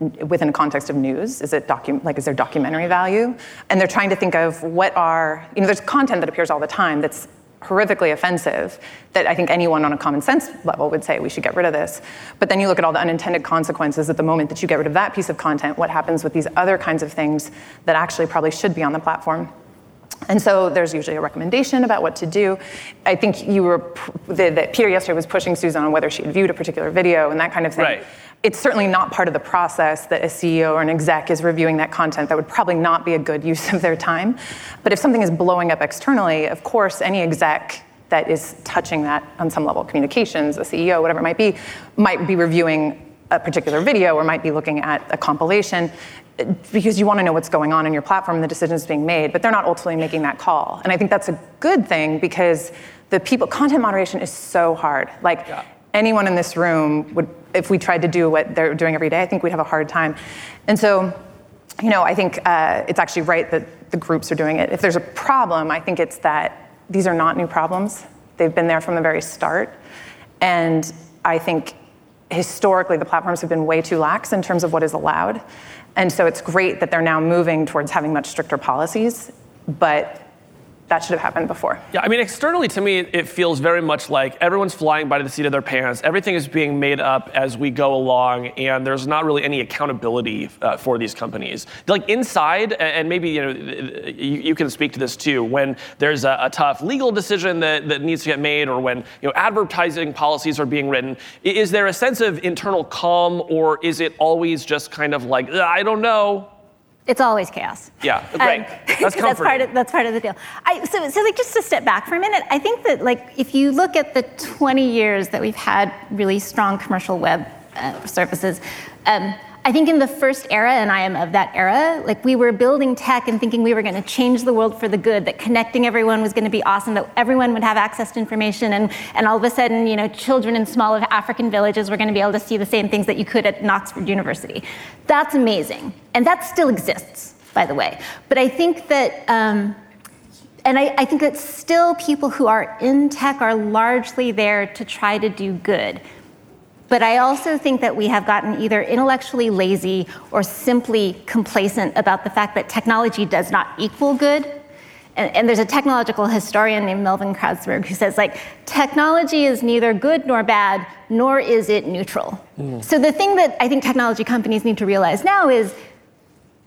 within a context of news? Is it docu- like is there documentary value? And they're trying to think of what are you know there's content that appears all the time that's horrifically offensive that I think anyone on a common sense level would say we should get rid of this. But then you look at all the unintended consequences at the moment that you get rid of that piece of content, what happens with these other kinds of things that actually probably should be on the platform. And so there's usually a recommendation about what to do. I think you were, the Peter yesterday was pushing Susan on whether she had viewed a particular video and that kind of thing. Right it's certainly not part of the process that a CEO or an exec is reviewing that content. That would probably not be a good use of their time. But if something is blowing up externally, of course, any exec that is touching that on some level, communications, a CEO, whatever it might be, might be reviewing a particular video or might be looking at a compilation uh, because you want to know what's going on in your platform and the decisions being made, but they're not ultimately making that call. And I think that's a good thing because the people, content moderation is so hard. Like, yeah anyone in this room would, if we tried to do what they're doing every day, I think we'd have a hard time. And so, you know, I think uh, it's actually right that the groups are doing it. If there's a problem, I think it's that these are not new problems. They've been there from the very start. And I think historically the platforms have been way too lax in terms of what is allowed. And so it's great that they're now moving towards having much stricter policies. But that should have happened before. Yeah, I mean, externally to me, it feels very much like everyone's flying by the seat of their pants. Everything is being made up as we go along, and there's not really any accountability uh, for these companies. Like inside, and maybe you know, you, you can speak to this too. When there's a, a, tough legal decision that, that needs to get made, or when you know advertising policies are being written, is there a sense of internal calm, or is it always just kind of like I don't know? It's always chaos. Yeah, great. Um, that's that's part of that's part of the deal. I, so, so like just to step back for a minute, I think that like if you look at the 20 years that we've had really strong commercial web uh, services. Um, I think in the first era, and I am of that era, like we were building tech and thinking we were going to change the world for the good, that connecting everyone was going to be awesome, that everyone would have access to information, and, and all of a sudden, you know, children in small African villages were going to be able to see the same things that you could at Oxford University. That's amazing. And that still exists, by the way. But I think that, um, and I, I think that still people who are in tech are largely there to try to do good. But I also think that we have gotten either intellectually lazy or simply complacent about the fact that technology does not equal good. And, and, there's a technological historian named Melvin Kranzberg who says, like, technology is neither good nor bad, nor is it neutral. Mm. So the thing that I think technology companies need to realize now is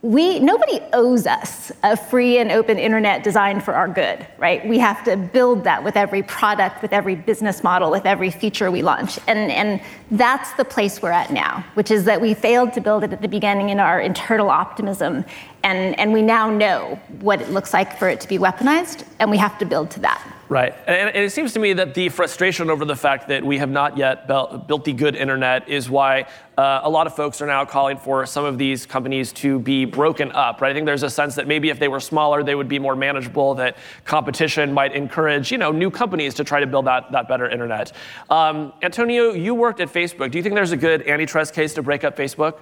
we nobody owes us a free and open internet designed for our good right? We have to build that with every product with every business model with every feature we launch. And and that's the place we're at now which is that we failed to build it at the beginning in our internal optimism. And and we now know what it looks like for it to be weaponized and we have to build to that Right. And, it seems to me that the frustration over the fact that we have not yet built the good internet is why uh, a lot of folks are now calling for some of these companies to be broken up, right? I think there's a sense that maybe if they were smaller, they would be more manageable, that competition might encourage, you know, new companies to try to build that, that better internet. Um, Antonio, you worked at Facebook. Do you think there's a good antitrust case to break up Facebook?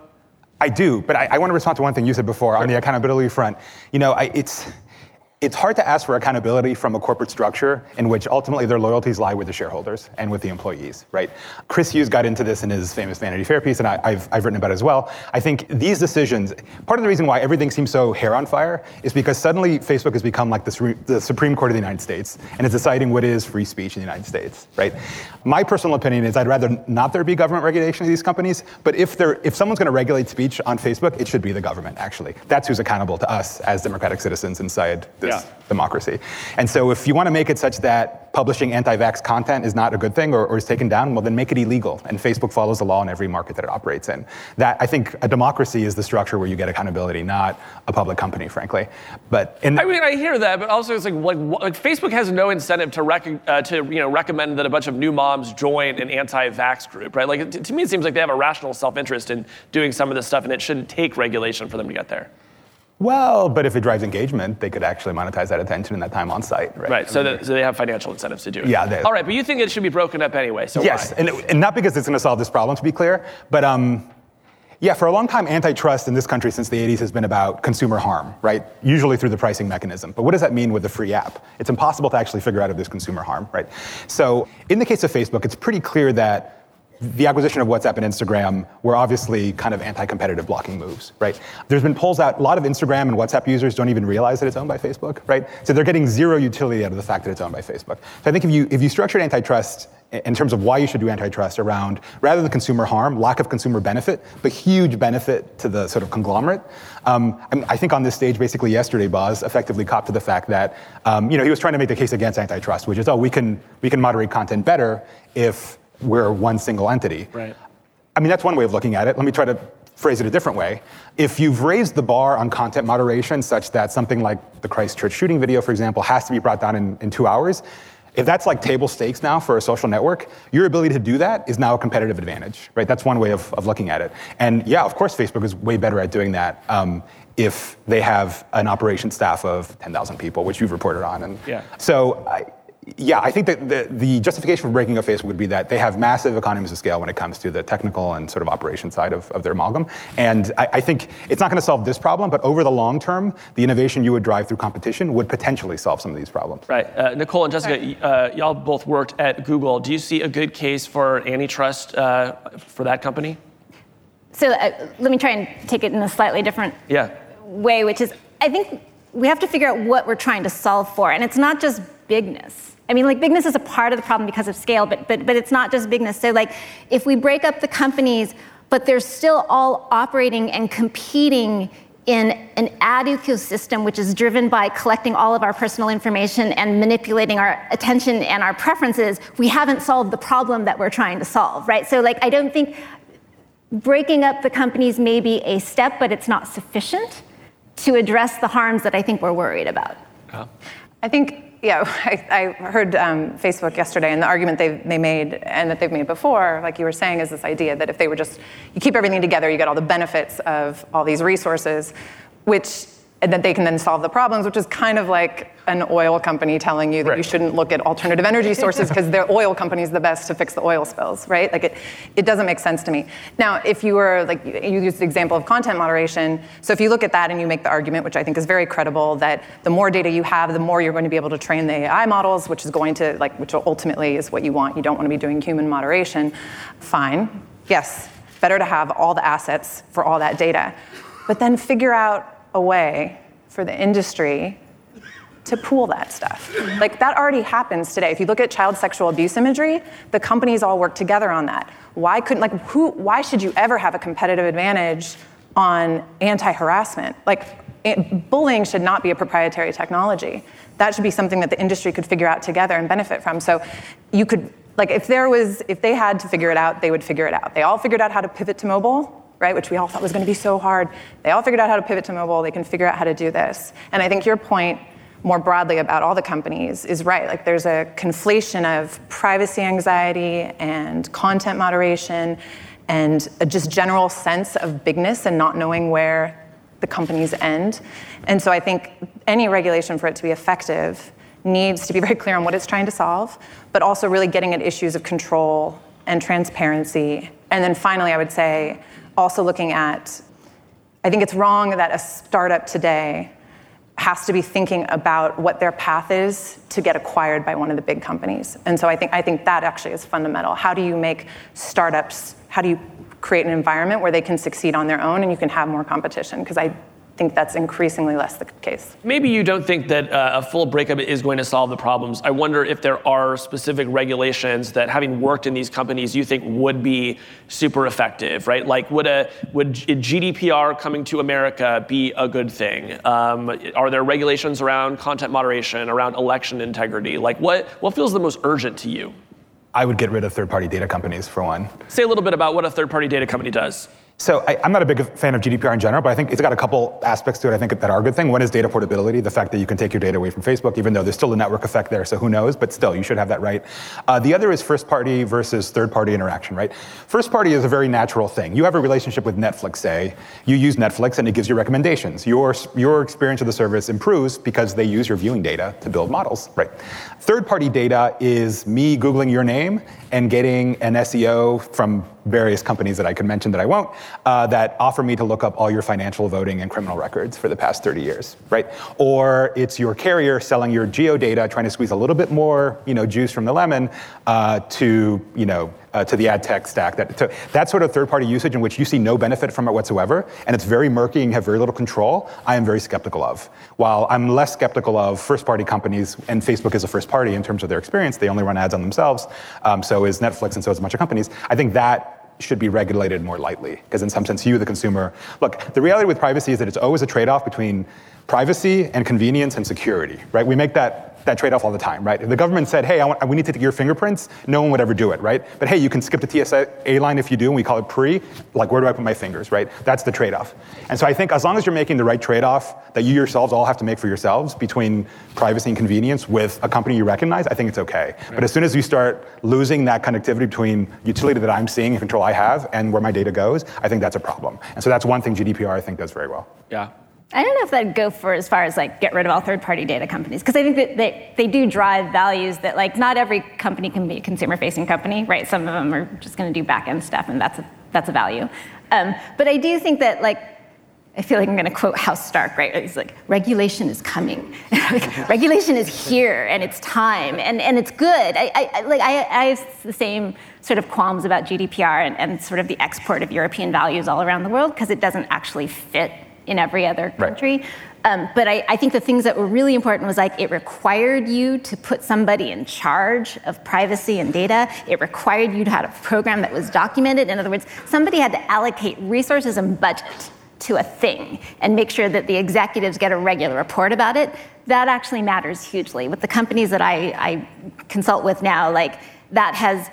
I do, but I, I want to respond to one thing you said before sure. on the accountability front. You know, I, it's it's hard to ask for accountability from a corporate structure in which ultimately their loyalties lie with the shareholders and with the employees, right? Chris Hughes got into this in his famous Vanity Fair piece, and I, have I've written about it as well. I think these decisions, part of the reason why everything seems so hair on fire is because suddenly Facebook has become like the, the Supreme Court of the United States and is deciding what is free speech in the United States, right? My personal opinion is I'd rather not there be government regulation of these companies, but if, there, if someone's going to regulate speech on Facebook, it should be the government, actually. That's who's accountable to us as democratic citizens inside the this democracy. And so if you want to make it such that publishing anti-vax content is not a good thing or, or, is taken down, well then make it illegal. And Facebook follows the law in every market that it operates in. That I think a democracy is the structure where you get accountability, not a public company, frankly. But in I mean, I hear that, but also it's like like, like Facebook has no incentive to rec- uh, to you know recommend that a bunch of new moms join an anti-vax group, right? Like to me, it seems like they have a rational self-interest in doing some of this stuff, and it shouldn't take regulation for them to get there. Well, but if it drives engagement, they could actually monetize that attention and that time on site, right? Right. So, that, so they have financial incentives to do it. Yeah. They, All right, but you think it should be broken up anyway? So yes, and, and, not because it's going to solve this problem, to be clear, but um, yeah, for a long time, antitrust in this country since the 80s has been about consumer harm, right? Usually through the pricing mechanism. But what does that mean with the free app? It's impossible to actually figure out if there's consumer harm, right? So in the case of Facebook, it's pretty clear that the acquisition of WhatsApp and Instagram were obviously kind of anti-competitive blocking moves, right? There's been polls out, a lot of Instagram and WhatsApp users don't even realize that it's owned by Facebook, right? So they're getting zero utility out of the fact that it's owned by Facebook. So I think if you if you structured antitrust in terms of why you should do antitrust around rather than consumer harm, lack of consumer benefit, but huge benefit to the sort of conglomerate. Um, I, mean, I, think on this stage, basically yesterday, Boz effectively copped to the fact that um, you know he was trying to make the case against antitrust, which is oh we can we can moderate content better if we're one single entity. Right. I mean, that's one way of looking at it. Let me try to phrase it a different way. If you've raised the bar on content moderation such that something like the Christchurch shooting video, for example, has to be brought down in, in two hours, if that's like table stakes now for a social network, your ability to do that is now a competitive advantage, right? That's one way of, of looking at it. And yeah, of course, Facebook is way better at doing that um, if they have an operation staff of 10,000 people, which you've reported on. And yeah. so I, yeah, I think that the, the, justification for breaking up Facebook would be that they have massive economies of scale when it comes to the technical and sort of operation side of, of their amalgam. And I, I think it's not going to solve this problem, but over the long term, the innovation you would drive through competition would potentially solve some of these problems. Right. Uh, Nicole and Jessica, uh, y'all both worked at Google. Do you see a good case for antitrust uh, for that company? So uh, let me try and take it in a slightly different yeah. way, which is I think we have to figure out what we're trying to solve for. And it's not just bigness I mean, like bigness is a part of the problem because of scale, but, but, but it's not just bigness. So, like, if we break up the companies, but they're still all operating and competing in an ad ecosystem which is driven by collecting all of our personal information and manipulating our attention and our preferences, we haven't solved the problem that we're trying to solve, right? So, like, I don't think breaking up the companies may be a step, but it's not sufficient to address the harms that I think we're worried about. Yeah. I think yeah, I, I heard um, Facebook yesterday, and the argument they, they made and that they've made before, like you were saying, is this idea that if they were just, you keep everything together, you get all the benefits of all these resources, which and that they can then solve the problems, which is kind of like an oil company telling you that right. you shouldn't look at alternative energy sources because the oil company is the best to fix the oil spills, right? Like it, it doesn't make sense to me. Now, if you were like you used the example of content moderation, so if you look at that and you make the argument, which I think is very credible, that the more data you have, the more you're going to be able to train the AI models, which is going to like which ultimately is what you want. You don't want to be doing human moderation. Fine, yes, better to have all the assets for all that data, but then figure out a way for the industry to pool that stuff. Like that already happens today. If you look at child sexual abuse imagery, the companies all work together on that. Why couldn't like who why should you ever have a competitive advantage on anti-harassment? Like it, bullying should not be a proprietary technology. That should be something that the industry could figure out together and benefit from. So you could like if there was if they had to figure it out, they would figure it out. They all figured out how to pivot to mobile right, which we all thought was going to be so hard. They all figured out how to pivot to mobile. They can figure out how to do this. And I think your point more broadly about all the companies is right. Like there's a conflation of privacy anxiety and content moderation and a just general sense of bigness and not knowing where the companies end. And so I think any regulation for it to be effective needs to be very clear on what it's trying to solve, but also really getting at issues of control and transparency. And then finally, I would say also looking at, I think it's wrong that a startup today has to be thinking about what their path is to get acquired by one of the big companies. And so I think, I think that actually is fundamental. How do you make startups, how do you create an environment where they can succeed on their own and you can have more competition? Because I think that's increasingly less the case. Maybe you don't think that uh, a full breakup is going to solve the problems. I wonder if there are specific regulations that, having worked in these companies, you think would be super effective, right? Like, would a would GDPR coming to America be a good thing? Um, are there regulations around content moderation, around election integrity? Like, what what feels the most urgent to you? I would get rid of third-party data companies for one. Say a little bit about what a third-party data company does. So I, am not a big fan of GDPR in general, but I think it's got a couple aspects to it I think that are a good thing. One is data portability, the fact that you can take your data away from Facebook, even though there's still a network effect there, so who knows, but still, you should have that right. Uh, the other is first party versus third party interaction, right? First party is a very natural thing. You have a relationship with Netflix, say, you use Netflix and it gives you recommendations. Your, your experience of the service improves because they use your viewing data to build models, right? Third party data is me Googling your name and getting an SEO from various companies that I could mention that I won't, uh, that offer me to look up all your financial voting and criminal records for the past 30 years, right? Or it's your carrier selling your geo data, trying to squeeze a little bit more, you know, juice from the lemon uh, to, you know, uh, to the ad tech stack. That, so that sort of third-party usage in which you see no benefit from it whatsoever, and it's very murky and you have very little control, I am very skeptical of. While I'm less skeptical of first-party companies, and Facebook is a first party in terms of their experience, they only run ads on themselves, um, so is Netflix and so is a bunch of companies, I think that should be regulated more lightly. Because in some sense, you, the consumer, look, the reality with privacy is that it's always a trade-off between privacy and convenience and security, right? We make that that trade-off all the time, right? If the government said, hey, want, we need to take your fingerprints, no one would ever do it, right? But hey, you can skip the TSA line if you do, and we call it pre, like where do I put my fingers, right? That's the trade-off. And so I think as long as you're making the right trade-off that you yourselves all have to make for yourselves between privacy and convenience with a company you recognize, I think it's okay. Right. But as soon as you start losing that connectivity between utility that I'm seeing and control I have and where my data goes, I think that's a problem. And so that's one thing GDPR I think does very well. Yeah. I don't know if that'd go for as far as like get rid of all third-party data companies because I think that they, they do drive values that like not every company can be a consumer-facing company, right? Some of them are just going to do back-end stuff, and that's a, that's a value. Um, but I do think that like I feel like I'm going to quote House Stark, right? He's like, regulation is coming. like, regulation is here, and it's time, and, and it's good. I, I like I, I, have the same sort of qualms about GDPR and, and sort of the export of European values all around the world because it doesn't actually fit in every other country. Right. Um, but I, I, think the things that were really important was like it required you to put somebody in charge of privacy and data. It required you to have a program that was documented. In other words, somebody had to allocate resources and budget to a thing and make sure that the executives get a regular report about it. That actually matters hugely. With the companies that I, I consult with now, like that has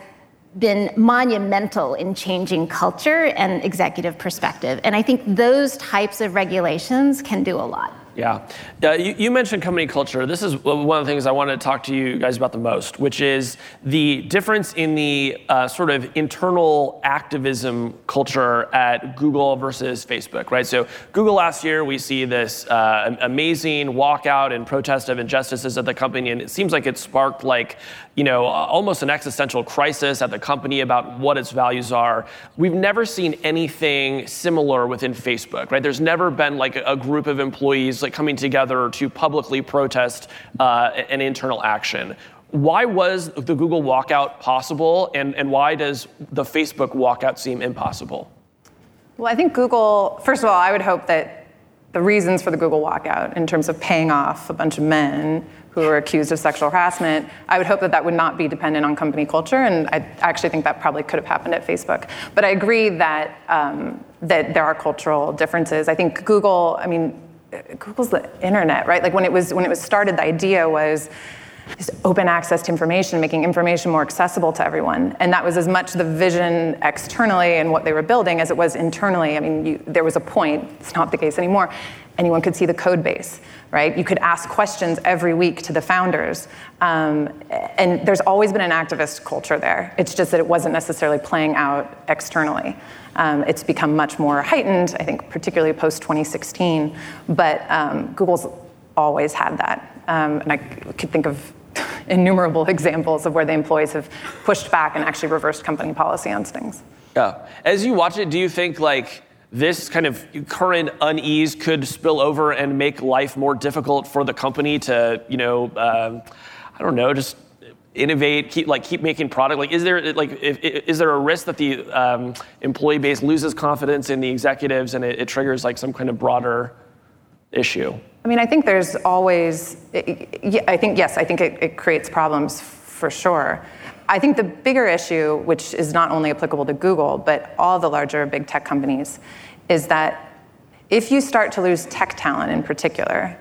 been monumental in changing culture and executive perspective. And I think those types of regulations can do a lot. Yeah. Uh, you, you, mentioned company culture. This is one of the things I wanted to talk to you guys about the most, which is the difference in the uh, sort of internal activism culture at Google versus Facebook, right? So, Google last year, we see this uh, amazing walkout and protest of injustices at the company, and it seems like it sparked like you know, almost an existential crisis at the company about what its values are. We've never seen anything similar within Facebook, right? There's never been like a group of employees like coming together to publicly protest uh, an internal action. Why was the Google walkout possible, and, and why does the Facebook walkout seem impossible? Well, I think Google, first of all, I would hope that the reasons for the Google walkout in terms of paying off a bunch of men who are accused of sexual harassment, I would hope that that would not be dependent on company culture, and I actually think that probably could have happened at Facebook. But I agree that um, that there are cultural differences. I think Google, I mean, Google's the internet, right? Like when it was when it was started, the idea was just open access to information, making information more accessible to everyone. And that was as much the vision externally and what they were building as it was internally. I mean, you, there was a point, it's not the case anymore, anyone could see the code base right? You could ask questions every week to the founders. Um, and there's always been an activist culture there. It's just that it wasn't necessarily playing out externally. Um, it's become much more heightened, I think, particularly post 2016. But um, Google's always had that. Um, and I could think of innumerable examples of where the employees have pushed back and actually reversed company policy on things. Yeah. As you watch it, do you think like this kind of current unease could spill over and make life more difficult for the company to, you know, uh, I don't know, just innovate, keep like keep making product. Like, is there like if, is there a risk that the um, employee base loses confidence in the executives and it, it triggers like some kind of broader issue? I mean, I think there's always, I think, yes, I think it, it creates problems for sure. I think the bigger issue, which is not only applicable to Google, but all the larger big tech companies, is that if you start to lose tech talent in particular,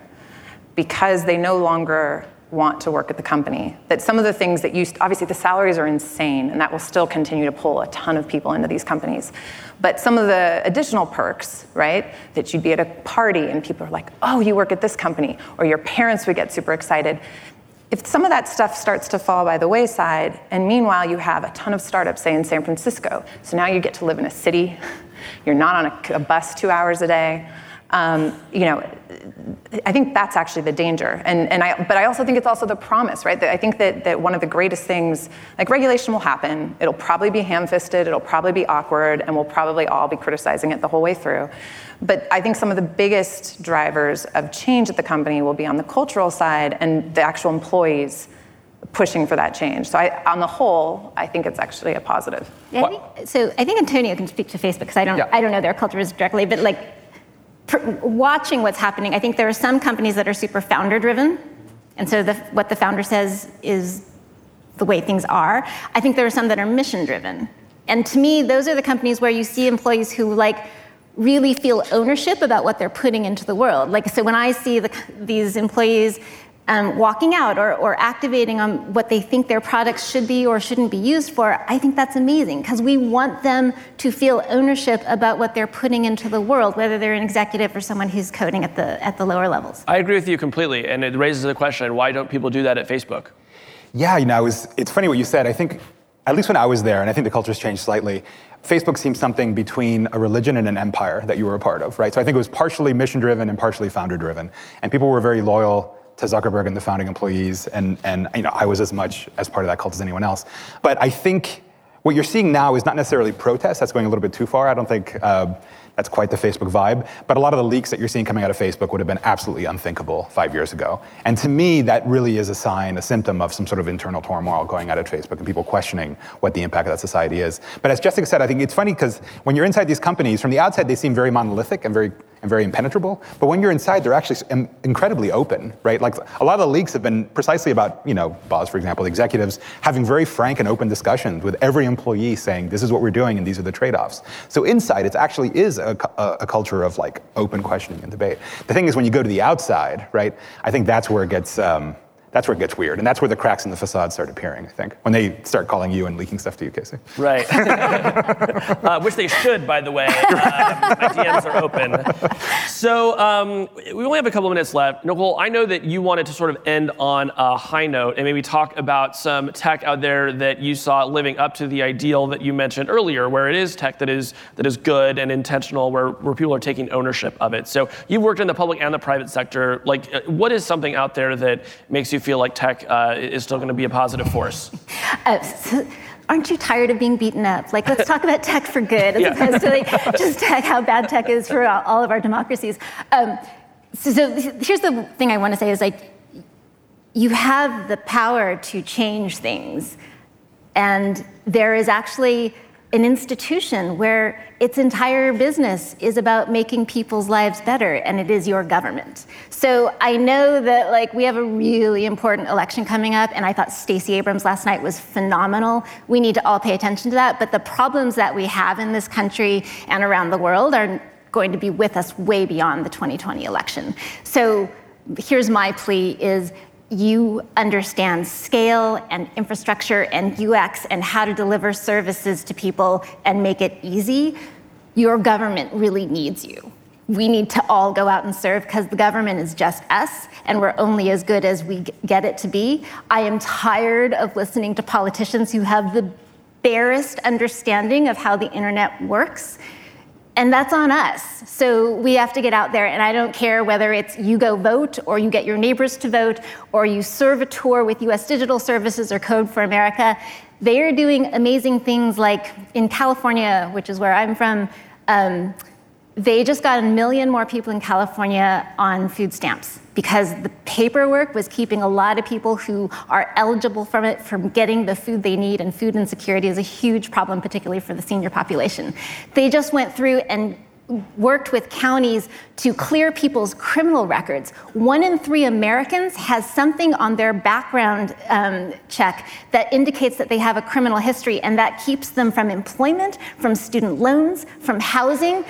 because they no longer want to work at the company. That some of the things that you, obviously the salaries are insane and that will still continue to pull a ton of people into these companies. But some of the additional perks, right, that you'd be at a party and people are like, oh, you work at this company, or your parents would get super excited. If some of that stuff starts to fall by the wayside, and meanwhile you have a ton of startups, say in San Francisco, so now you get to live in a city, you're not on a, a bus two hours a day, um, you know, I think that's actually the danger. And, and I, but I also think it's also the promise, right? That I think that, that one of the greatest things, like regulation will happen, it'll probably be ham fisted, it'll probably be awkward, and we'll probably all be criticizing it the whole way through. But I think some of the biggest drivers of change at the company will be on the cultural side and the actual employees pushing for that change. So I, on the whole, I think it's actually a positive. Yeah, I think, so I think Antonio can speak to Facebook because I don't, yeah. I don't know their cultures directly, but like watching what's happening, I think there are some companies that are super founder driven. And so the, what the founder says is the way things are. I think there are some that are mission driven. And to me, those are the companies where you see employees who like really feel ownership about what they're putting into the world. Like, so when I see the, these employees um, walking out or, or activating on what they think their products should be or shouldn't be used for, I think that's amazing because we want them to feel ownership about what they're putting into the world, whether they're an executive or someone who's coding at the at the lower levels. I agree with you completely, and it raises the question: Why don't people do that at Facebook? Yeah, you know, it was, it's funny what you said. I think, at least when I was there, and I think the culture's changed slightly. Facebook seemed something between a religion and an empire that you were a part of, right? So I think it was partially mission driven and partially founder driven. And people were very loyal to Zuckerberg and the founding employees, and, and you know, I was as much as part of that cult as anyone else. But I think what you're seeing now is not necessarily protest. That's going a little bit too far. I don't think uh, that's quite the Facebook vibe. But a lot of the leaks that you're seeing coming out of Facebook would have been absolutely unthinkable five years ago. And to me, that really is a sign, a symptom of some sort of internal turmoil going out at Facebook and people questioning what the impact of that society is. But as Jessica said, I think it's funny because when you're inside these companies, from the outside, they seem very monolithic and very and very impenetrable. But when you're inside, they're actually incredibly open, right? Like a lot of the leaks have been precisely about, you know, Boz, for example, executives having very frank and open discussions with every employee saying, this is what we're doing and these are the trade-offs. So inside, it actually is a, a, a culture of like open questioning and debate. The thing is, when you go to the outside, right, I think that's where it gets, um, that's where it gets weird. And that's where the cracks in the facade start appearing, I think, when they start calling you and leaking stuff to you, Casey. Right. uh, which they should, by the way. Uh, my DMs are open. So um, we only have a couple of minutes left. Nicole, I know that you wanted to sort of end on a high note and maybe talk about some tech out there that you saw living up to the ideal that you mentioned earlier, where it is tech that is that is good and intentional, where, where people are taking ownership of it. So you've worked in the public and the private sector. Like, uh, what is something out there that makes you feel like tech uh, is still going to be a positive force? Uh, so aren't you tired of being beaten up? Like, let's talk about tech for good as yeah. opposed to like just tech, how bad tech is for all of our democracies. Um, so, so, here's the thing I want to say is like, you have the power to change things, and there is actually an institution where its entire business is about making people's lives better and it is your government. So I know that like we have a really important election coming up and I thought Stacey Abrams last night was phenomenal. We need to all pay attention to that, but the problems that we have in this country and around the world are going to be with us way beyond the 2020 election. So here's my plea is you understand scale and infrastructure and UX and how to deliver services to people and make it easy, your government really needs you. We need to all go out and serve because the government is just us and we're only as good as we get it to be. I am tired of listening to politicians who have the barest understanding of how the internet works and that's on us. So we have to get out there, and I don't care whether it's you go vote, or you get your neighbors to vote, or you serve a tour with US Digital Services or Code for America. They are doing amazing things like in California, which is where I'm from. Um, they just got a million more people in California on food stamps because the paperwork was keeping a lot of people who are eligible from it from getting the food they need, and food insecurity is a huge problem, particularly for the senior population. They just went through and worked with counties to clear people's criminal records. One in three Americans has something on their background um, check that indicates that they have a criminal history, and that keeps them from employment, from student loans, from housing.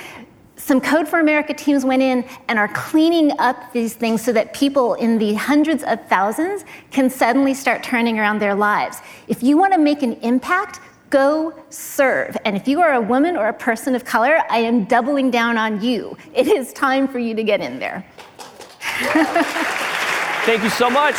Some Code for America teams went in and are cleaning up these things so that people in the hundreds of thousands can suddenly start turning around their lives. If you want to make an impact, Go serve. And if you are a woman or a person of color, I am doubling down on you. It is time for you to get in there. Thank you so much.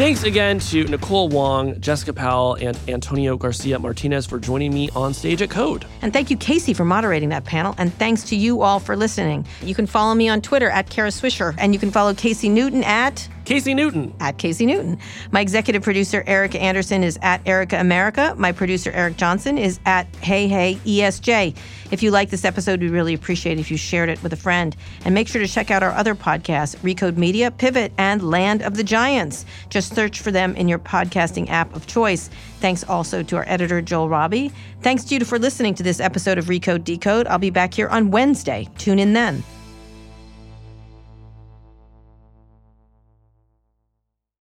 Thanks again to Nicole Wong, Jessica Powell, and Antonio Garcia Martinez for joining me on stage at Code. And thank you, Casey, for moderating that panel. And thanks to you all for listening. You can follow me on Twitter at Kara Swisher, and you can follow Casey Newton at Casey Newton. At Casey Newton. My executive producer, Erica Anderson, is at Erica America. My producer, Eric Johnson, is at Hey Hey ESJ. If you like this episode, we really appreciate if you shared it with a friend. And make sure to check out our other podcasts, Recode Media, Pivot, and Land of the Giants. Just search for them in your podcasting app of choice. Thanks also to our editor, Joel Robbie. Thanks to you for listening to this episode of Recode Decode. I'll be back here on Wednesday. Tune in then.